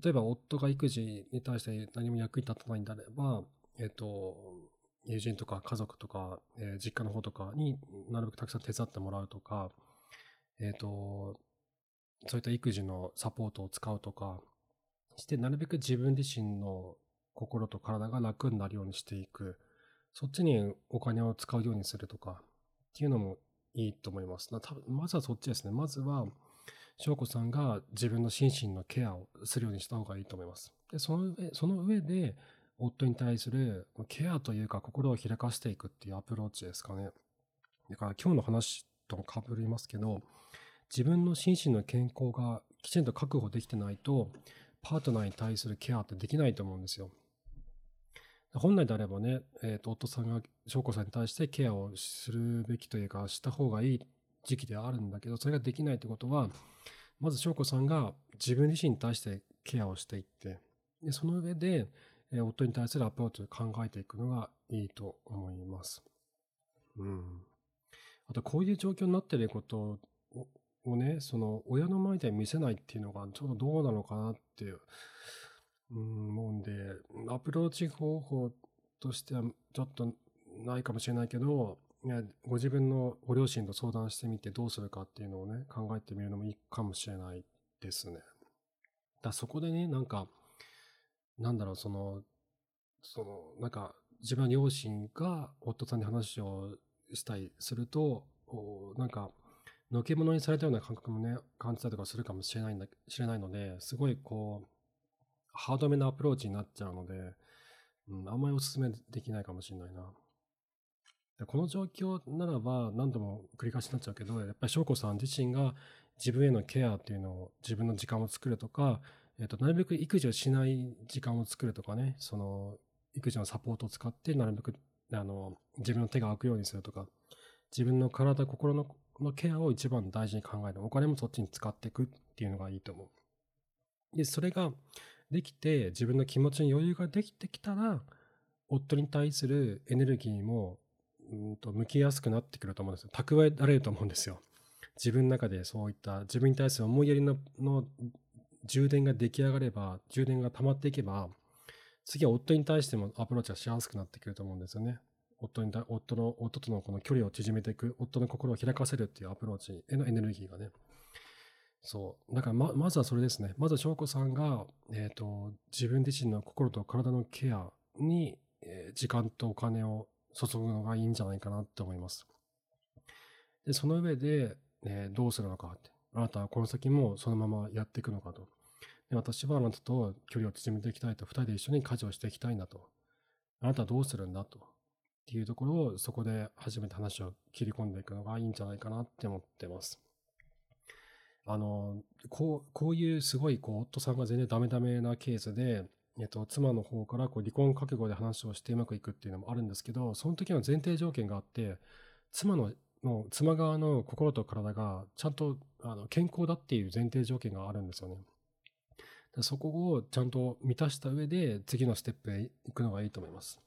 例えば、夫が育児に対して何も役に立たないんであれば、えっ、と、友人とか家族とか、えー、実家の方とかになるべくたくさん手伝ってもらうとか、えっ、ー、と、そういった育児のサポートを使うとか、して、なるべく自分自身の心と体が楽になるようにしていく。そっちにお金を使うようにするとか、っていうのもいいと思います。多分まずはそっちですね。まずは、翔子さんが自分の心身のケアをするようにした方がいいと思います。で、その上、その上で、夫に対するケアというか心を開かしていくっていうアプローチですかね。だから今日の話とも被りますけど、自分の心身の健康がきちんと確保できてないと、パートナーに対するケアってできないと思うんですよ。本来であればね、えー、と夫さんが翔子さんに対してケアをするべきというか、した方がいい時期ではあるんだけど、それができないってことは、まず翔子さんが自分自身に対してケアをしていって、でその上で、えー、夫に対するアプローチを考えていくのがいいと思います。うん。あと、こういう状況になっていることをね、その親の前で見せないっていうのがちょっとどうなのかなっていう、思うんで、アプローチ方法としてはちょっとないかもしれないけど、ご自分のご両親と相談してみてどうするかっていうのをね、考えてみるのもいいかもしれないですね。だそこでね、なんか、なんだろう、その、その、なんか、自分の両親が夫さんに話をしたりすると、なんか、のけ者にされたような感覚もね、感じたりとかするかもしれないんだ、知れないので、すごいこう、ハードめなアプローチになっちゃうので、うん、あんまりお勧めできないかもしれないな。この状況ならば何度も繰り返しになっちゃうけど、やっぱり翔子さん自身が自分へのケアっていうのを自分の時間を作るとか、えっ、と、なるべく育児をしない時間を作るとかね、その、育児のサポートを使って、なるべく、あの、自分の手が空くようにするとか、自分の体、心ののケアを一番大事に考える。お金もそっちに使っていくっていうのがいいと思う。で、それができて、自分の気持ちに余裕ができてきたら、夫に対するエネルギーも、うんと向きやすくなってくると思うんですよ。蓄えられると思うんですよ。自分の中でそういった自分に対する思いやりのの充電が出来上がれば、充電が溜まっていけば、次は夫に対してもアプローチがしやすくなってくると思うんですよね。夫に夫の、夫とのこの距離を縮めていく、夫の心を開かせるっていうアプローチへのエネルギーがね。そう。だからま、まずはそれですね。まずは、翔子さんが、えっ、ー、と、自分自身の心と体のケアに、えー、時間とお金を注ぐのがいいんじゃないかなって思います。で、その上で、えー、どうするのかって。あなたはこの先もそのままやっていくのかと。で私はあなたと距離を縮めていきたいと、二人で一緒に家事をしていきたいんだと。あなたはどうするんだと。っていうところをそこで初めて話を切り込んでいくのがいいんじゃないかなって思ってます。あの、こう、こういうすごい、こう、夫さんが全然ダメダメなケースで、えっと、妻の方からこう離婚覚悟で話をしてうまくいくっていうのもあるんですけど、その時の前提条件があって、妻の、の妻側の心と体がちゃんとあの健康だっていう前提条件があるんですよね。そこをちゃんと満たした上で次のステップへ行くのがいいと思います。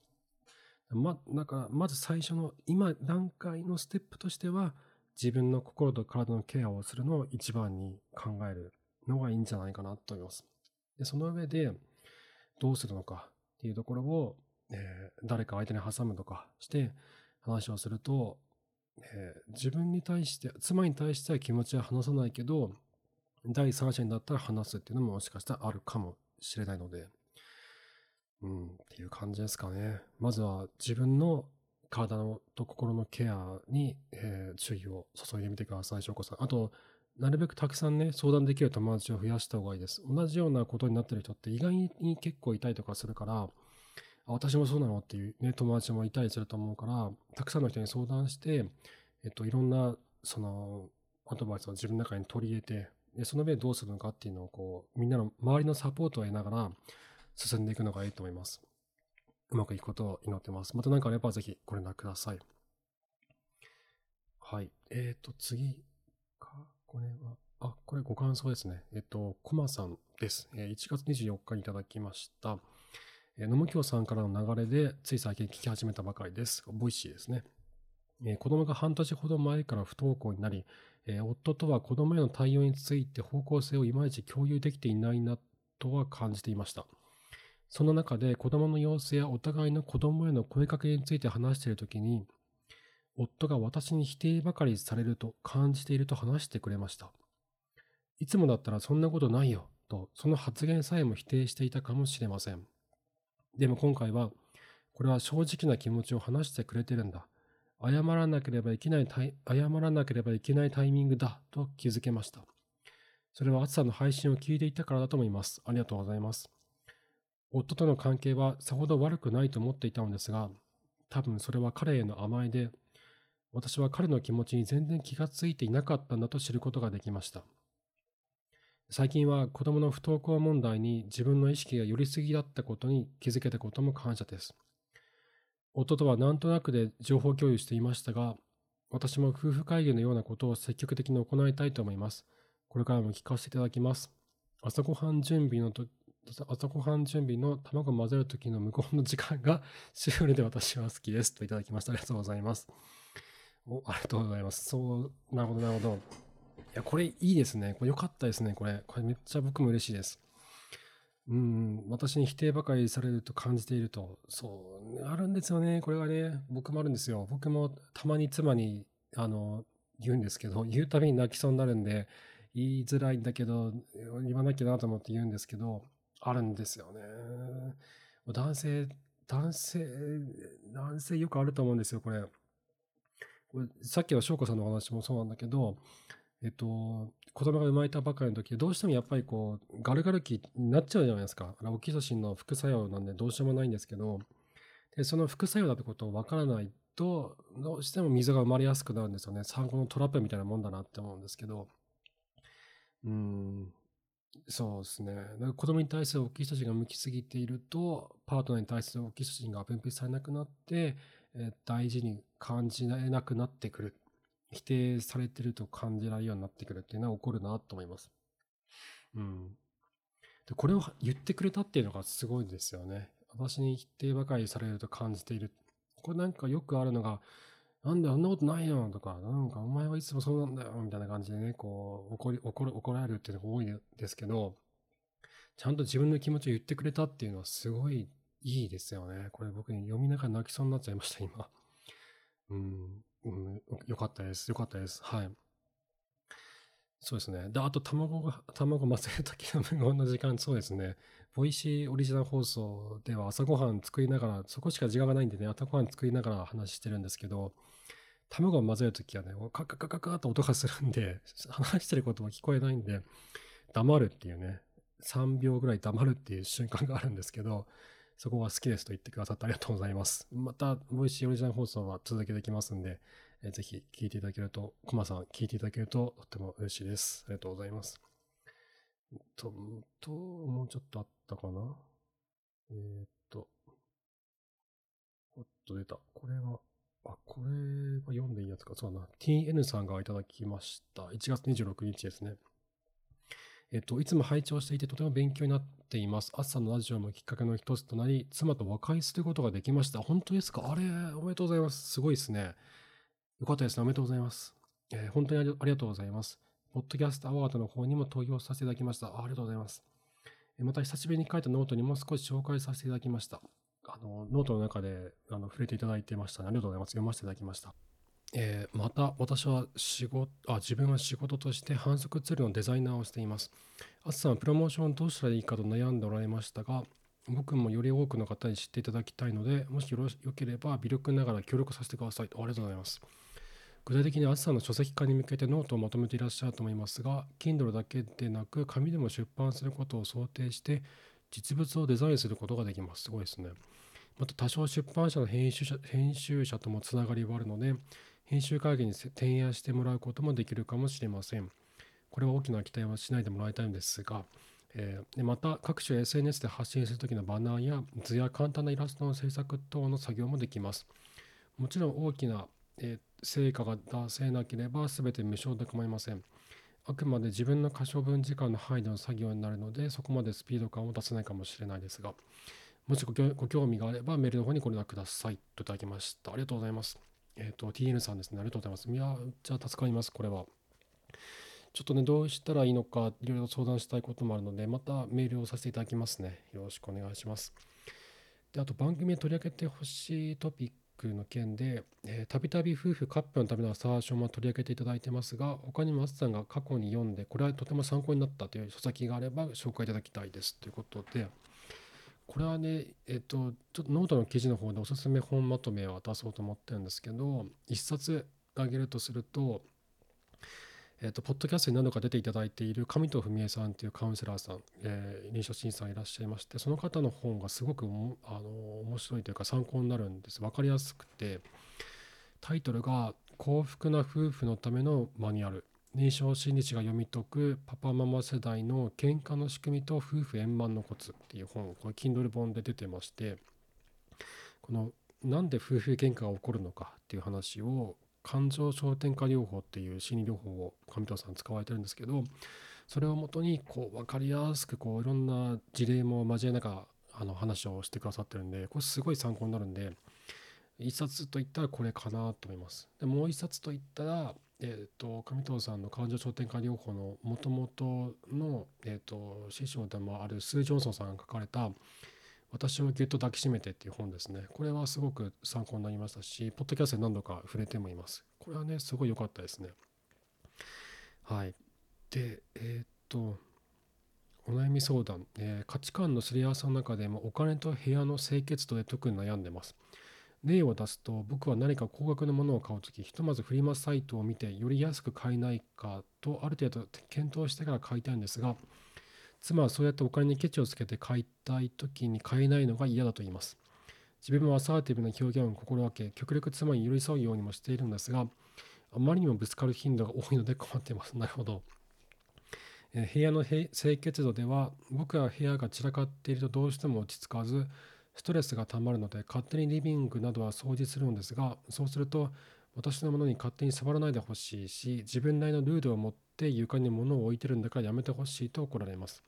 ま、なんか、まず最初の、今、段階のステップとしては、自分の心と体のケアをするのを一番に考えるのがいいんじゃないかなと思います。で、その上で、どうするのかっていうところを、えー、誰か相手に挟むとかして話をすると、えー、自分に対して、妻に対しては気持ちは話さないけど、第三者になったら話すっていうのももしかしたらあるかもしれないので、うん、っていう感じですかね。まずは自分の体のと心のケアに、えー、注意を注いでみてください、翔子さん。あと、なるべくたくさんね、相談できる友達を増やした方がいいです。同じようなことになってる人って意外に結構いたりとかするから、私もそうなのっていうね、友達もいたりすると思うから、たくさんの人に相談して、えっと、いろんな、その、アドバイスを自分の中に取り入れて、でその上でどうするのかっていうのをこう、みんなの周りのサポートを得ながら、進んでいくのがいいと思います。うまくいくことを祈ってます。また何かあればぜひご連絡ください。はい。えっ、ー、と、次か、これは、あ、これご感想ですね。えっ、ー、と、コマさんです。えー、1月24日にいただきました。えー、のもきょうさんからの流れで、つい最近聞き始めたばかりです。 Voicy ですね。え、子供が半年ほど前から不登校になり、え、夫とは子供への対応について方向性をいまいち共有できていないなとは感じていました。その中で子供の様子やお互いの子供への声かけについて話しているときに、夫が私に否定ばかりされると感じていると話してくれました。いつもだったらそんなことないよと、その発言さえも否定していたかもしれません。でも今回は、これは正直な気持ちを話してくれてるんだ。謝らなければいけない謝らなければいけないタイミングだと気づけました。それは暑さの配信を聞いていたからだと思います。ありがとうございます。夫との関係はさほど悪くないと思っていたのですが、多分それは彼への甘えで、私は彼の気持ちに全然気がついていなかったんだと知ることができました。最近は子供の不登校問題に自分の意識が寄りすぎだったことに気づけたことも感謝です。夫とはなんとなくで情報共有していましたが、私も夫婦会議のようなことを積極的に行いたいと思います。これからも聞かせていただきます。朝ごはん準備のと朝ごはん準備の卵混ぜるときの向こうの時間がシュールで私は好きですといただきました。ありがとうございます。おありがとうございます。そう、なるほど、なるほど。いや、これいいですね。これ良かったですね。これ。これめっちゃ僕も嬉しいです。うん、私に否定ばかりされると感じていると、そう、あるんですよね。これがね、僕もあるんですよ。僕もたまに妻に、あの、言うんですけど、言うたびに泣きそうになるんで、言いづらいんだけど、言わなきゃなと思って言うんですけど、あるんですよね。男性、男性、男性よくあると思うんですよ、これ。これさっきの翔子さんの話もそうなんだけど、えっと、子供が生まれたばかりの時、どうしてもやっぱりこう、ガルガル期になっちゃうじゃないですか。ラオキシトシンの副作用なんでどうしようもないんですけど、でその副作用だってことを分からないと、どうしても水が生まれやすくなるんですよね。産後のトラップみたいなもんだなって思うんですけど、うん、そうですね。か子供に対するオキシトシンが向きすぎていると、パートナーに対するオキシトシンが分泌されなくなって、え大事に感じられなくなってくる。否定されてると感じられるようになってくるっていうのは起こるなと思います。うん。で、これを言ってくれたっていうのがすごいですよね。私に否定ばかりされると感じている。これなんかよくあるのが、なんだよ、そんなことないよとか、なんかお前はいつもそうなんだよみたいな感じでね、こう、怒り、怒る、怒られるっていうのが多いですけど、ちゃんと自分の気持ちを言ってくれたっていうのはすごいいいですよね。これ僕に読みながら泣きそうになっちゃいました、今。うん、うん、よかったです。よかったです。はい。そうですね。で、あと、卵が、卵混ぜるときの無言の時間、そうですね。 Voicy オリジナル放送では朝ごはん作りながら、そこしか時間がないんでね、朝ごはん作りながら話してるんですけど、卵を混ぜるときはね、カカカカカと音がするんで、話してることも聞こえないんで、黙るっていうね、3秒ぐらい黙るっていう瞬間があるんですけど、そこが好きですと言ってくださってありがとうございます。また、 Voicy オリジナル放送は続けていきますんで、え、ぜひ聞いていただけると、コマさん聞いていただけるととっても嬉しいです。ありがとうございます。と、と、もうちょっとあったかな？えー、っと、おっと出た。これは、あ、これは読んでいいやつか。そうだな。TN さんがいただきました。1月26日ですね。えっと、いつも拝聴していてとても勉強になっています。朝のラジオもきっかけの一つとなり、妻と和解することができました。本当ですか？あれ、おめでとうございます。すごいですね。よかったですね。おめでとうございます。えー、本当にありがとうございます。ポッドキャストアワードの方にも投票させていただきました。ありがとうございます。また久しぶりに書いたノートにも少し紹介させていただきました。あの、ノートの中であの触れていただいてました、ね。ありがとうございます。読ませていただきました。えー、また私は仕事あ自分は仕事として販促ツールのデザイナーをしています。あつさんはプロモーションどうしたらいいかと悩んでおられましたが、僕もより多くの方に知っていただきたいので、もしよろよければ微力ながら協力させてください。ありがとうございます。具体的にあつさんの書籍化に向けてノートをまとめていらっしゃると思いますが、Kindle だけでなく紙でも出版することを想定して実物をデザインすることができます。すごいですね。また多少出版社の編集者編集者ともつながりはあるので、編集会議に提案してもらうこともできるかもしれません。これは大きな期待はしないでもらいたいんですが、えー、でまた各種 SNS で発信するときのバナーや図や簡単なイラストの制作等の作業もできます。もちろん大きな、えー、成果が出せなければ全て無償で構いません。あくまで自分の可処分時間の範囲での作業になるので、そこまでスピード感を出せないかもしれないですが、もしご興味があればメールの方にご連絡くださいといただきました。ありがとうございます。えっ、ー、と、TN さんですね。ありがとうございます。いや、じゃあ助かります、これは。ちょっとね、どうしたらいいのか、いろいろ相談したいこともあるので、またメールをさせていただきますね。よろしくお願いします。で、あと番組で取り上げてほしいトピックの件で、たびたび夫婦カップルのためのアサーションも取り上げていただいてますが、他にもあつさんが過去に読んで、これはとても参考になったという書籍があれば紹介いただきたいですということで、これはね、えっと、ちょっとノートの記事の方でおすすめ本まとめを出そうと思ってるんですけど、一冊あげるとすると、えっ、と、ポッドキャストに何度か出ていただいている上藤文江さんというカウンセラーさん、えー、臨床審査いらっしゃいまして、その方の本がすごくあの面白いというか参考になるんです。分かりやすくて、タイトルが幸福な夫婦のためのマニュアル。臨床心理士が読み解くパパママ世代の喧嘩の仕組みと夫婦円満のコツっていう本、これ Kindle 本で出てまして、このなんで夫婦喧嘩が起こるのかっていう話を感情焦点化療法っていう心理療法を上藤さん使われてるんですけどそれをもとにこう分かりやすくこういろんな事例も交えながらあの話をしてくださってるんでこれすごい参考になるんで一冊といったらこれかなと思います。でもう一冊といったらえーと、上藤さんの感情焦点化療法のもともとの、えーと師匠でもあるスー・ジョンソンさんが書かれた私をぎゅっと抱きしめてっていう本ですね。これはすごく参考になりましたし、ポッドキャストで何度か触れてもいます。これはね、すごい良かったですね。はい。で、えー、っと、お悩み相談、えー、価値観のすり合わせの中でもお金と部屋の清潔度で特に悩んでます。例を出すと僕は何か高額なものを買うときひとまずフリマサイトを見てより安く買えないかとある程度検討してから買いたいんですが妻はそうやってお金にケチをつけて買いたい時に買えないのが嫌だと言います。自分もアサーティブな表現を心がけ、極力妻に寄り添うようにもしているんですが、あまりにもぶつかる頻度が多いので困っています。なるほど。部屋の清潔度では、僕は部屋が散らかっているとどうしても落ち着かず、ストレスがたまるので、勝手にリビングなどは掃除するのですが、そうすると、私のものに勝手に触らないでほしいし、自分なりのルールを持って床に物を置いてるんだからやめてほしいと怒られます。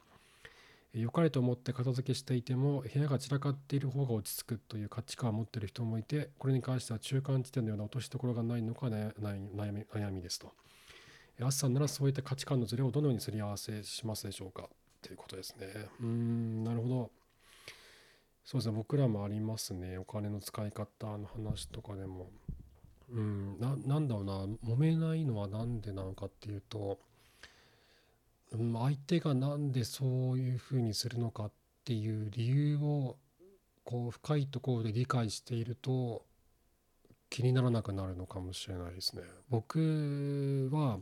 良かれと思って片付けしていても部屋が散らかっている方が落ち着くという価値観を持っている人もいてこれに関しては中間地点のような落としどころがないのか悩みですと。あさんならそういった価値観のズレをどのようにすり合わせしますでしょうか？ということですね。うーんなるほど。そうですね僕らもありますねお金の使い方の話とかでも。うんなんだろうな揉めないのは何でなのかっていうと相手がなんでそういうふうにするのかっていう理由をこう深いところで理解していると気にならなくなるのかもしれないですね。僕は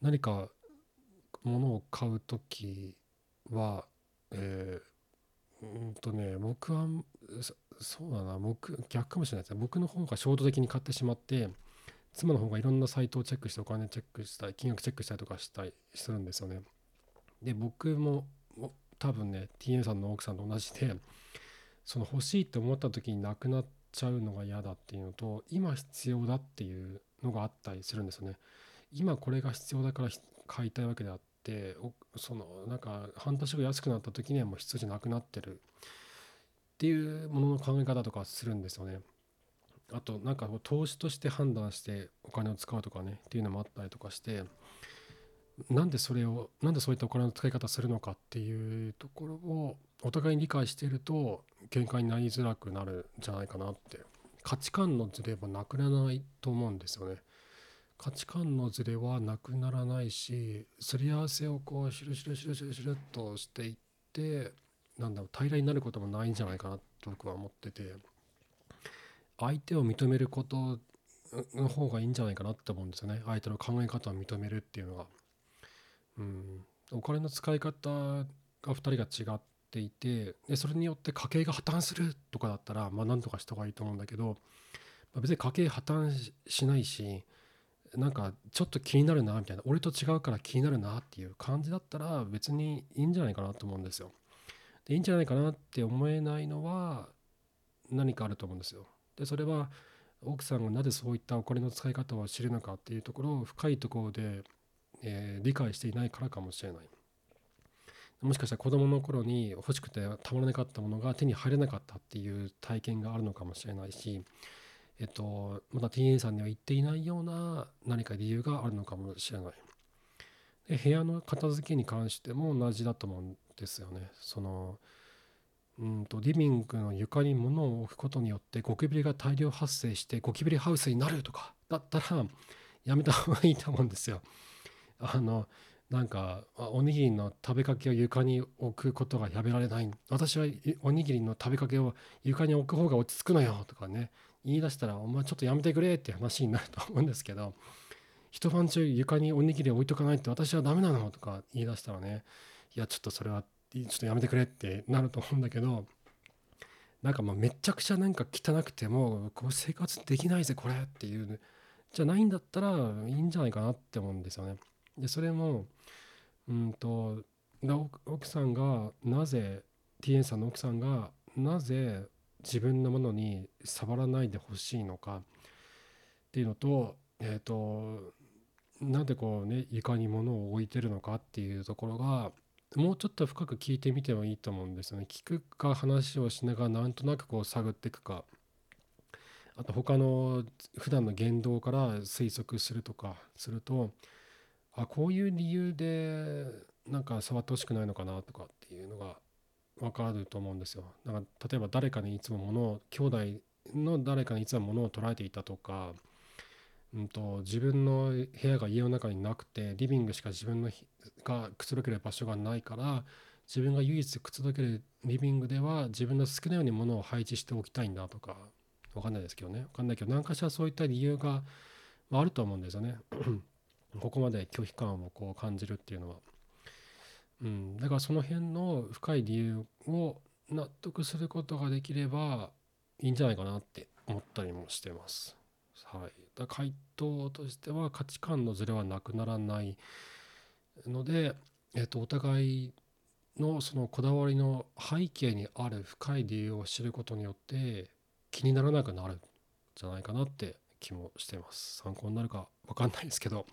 何か物を買う時は、えー、うんとね僕はそうだな僕逆かもしれないですね僕の方が衝動的に買ってしまって妻の方がいろんなサイトをチェックしてお金チェックしたり金額チェックしたりとかしたりするんですよね。で僕も多分ね TN さんの奥さんと同じでその欲しいって思った時になくなっちゃうのが嫌だっていうのと今必要だっていうのがあったりするんですよね。今これが必要だから買いたいわけであってそのなんか半年後安くなった時にはもう必要じゃなくなってるっていうものの考え方とかするんですよね。あとなんか投資として判断してお金を使うとかねっていうのもあったりとかしてなんでそれをなんでそういったお金の使い方するのかっていうところをお互いに理解していると喧嘩になりづらくなるんじゃないかなって価値観のズレはなくならないと思うんですよね。価値観のズレはなくならないしすり合わせをこうシュルシュルシュルシュルシュルっとしていってなんだろう平らになることもないんじゃないかなと僕は思ってて。相手を認めることの方がいいんじゃないかなって思うんですよね相手の考え方を認めるっていうのが。うん、お金の使い方が2人が違っていてでそれによって家計が破綻するとかだったらまあ何とかした方がいいと思うんだけど、まあ、別に家計破綻しないしなんかちょっと気になるなみたいな俺と違うから気になるなっていう感じだったら別にいいんじゃないかなと思うんですよ。でいいんじゃないかなって思えないのは何かあると思うんですよ。でそれは奥さんがなぜそういったお金の使い方を知るのかっていうところを深いところで、えー、理解していないからかもしれない。もしかしたら子供の頃に欲しくてたまらなかったものが手に入れなかったっていう体験があるのかもしれないし、えっと、まだ TA さんには言っていないような何か理由があるのかもしれない。で部屋の片付けに関しても同じだと思うんですよね。そのうんとリビングの床に物を置くことによってゴキブリが大量発生してゴキブリハウスになるとかだったらやめた方がいいと思うんですよ。あのなんかおにぎりの食べかけを床に置くことがやめられない私はおにぎりの食べかけを床に置く方が落ち着くのよとかね言い出したらお前ちょっとやめてくれって話になると思うんですけど一晩中床におにぎり置いとかないって私はダメなの？とか言い出したらねいやちょっとそれはちょっとやめてくれってなると思うんだけどなんかまあめちゃくちゃなんか汚くてもこう生活できないぜこれっていうじゃないんだったらいいんじゃないかなって思うんですよね。でそれもうんと奥さんがなぜ TN さんの奥さんがなぜ自分のものに触らないでほしいのかっていうのとえっ、ー、となんでこうね床に物を置いてるのかっていうところがもうちょっと深く聞いてみてもいいと思うんですよね。聞くか話をしながらなんとなくこう探っていくかあと他の普段の言動から推測するとかするとあこういう理由でなんか触ってほしくないのかなとかっていうのが分かると思うんですよ。なんか例えば誰かにいつも物を兄弟の誰かにいつも物を捉えていたとか、うんと、自分の部屋が家の中になくてリビングしか自分のがくつろげる場所がないから自分が唯一くつろげるリビングでは自分の好きなように物を配置しておきたいんだとか分かんないですけどね分かんないけど何かしらそういった理由があると思うんですよね。ここまで拒否感をこう感じるっていうのは。うん、だからその辺の深い理由を納得することができればいいんじゃないかなって思ったりもしてます。はい、だ回答としては価値観のズレはなくならないので、えっと、お互いのそのこだわりの背景にある深い理由を知ることによって気にならなくなるんじゃないかなって気もしてます。参考になるか分かんないですけど、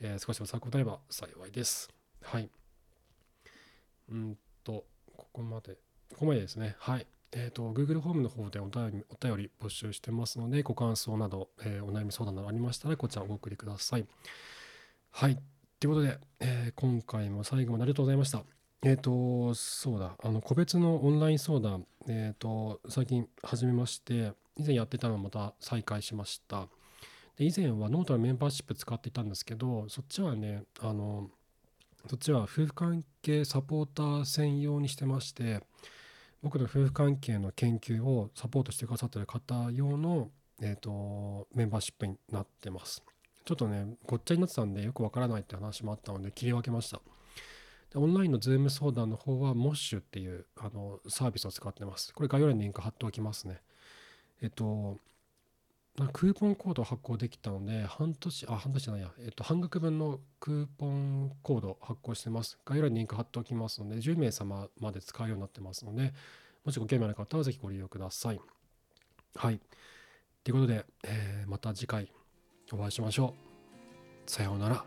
えー、少しでも参考になれば幸いです。はい。うんと、ここまで、ここまでですね。はい。えっ、ー、と、Google ホームの方でお便りお便り募集してますので、ご感想など、えー、お悩み相談などありましたら、こちらお送りください。はい。ということで、えー、今回も最後までありがとうございました。えっ、と、そうだ、あの、個別のオンライン相談、えっ、と、最近始めまして、以前やってたのをまた再開しました。で以前はノートのメンバーシップ使っていたんですけど、そっちはね、あの、そっちは夫婦関係サポーター専用にしてまして僕の夫婦関係の研究をサポートしてくださってる方用の、えーと、メンバーシップになってます。ちょっとねごっちゃになってたんでよくわからないって話もあったので切り分けました。でオンラインの Zoom 相談の方は MOSH っていうあのサービスを使ってます。これ概要欄にリンク貼っておきますね。えっとクーポンコード発行できたので、半年、あ、半年じゃないや、えっと、半額分のクーポンコード発行してます。概要欄にリンク貼っておきますので、10名様まで使うようになってますので、もしご興味ある方はぜひご利用ください。はい。ということで、えー、また次回お会いしましょう。さようなら。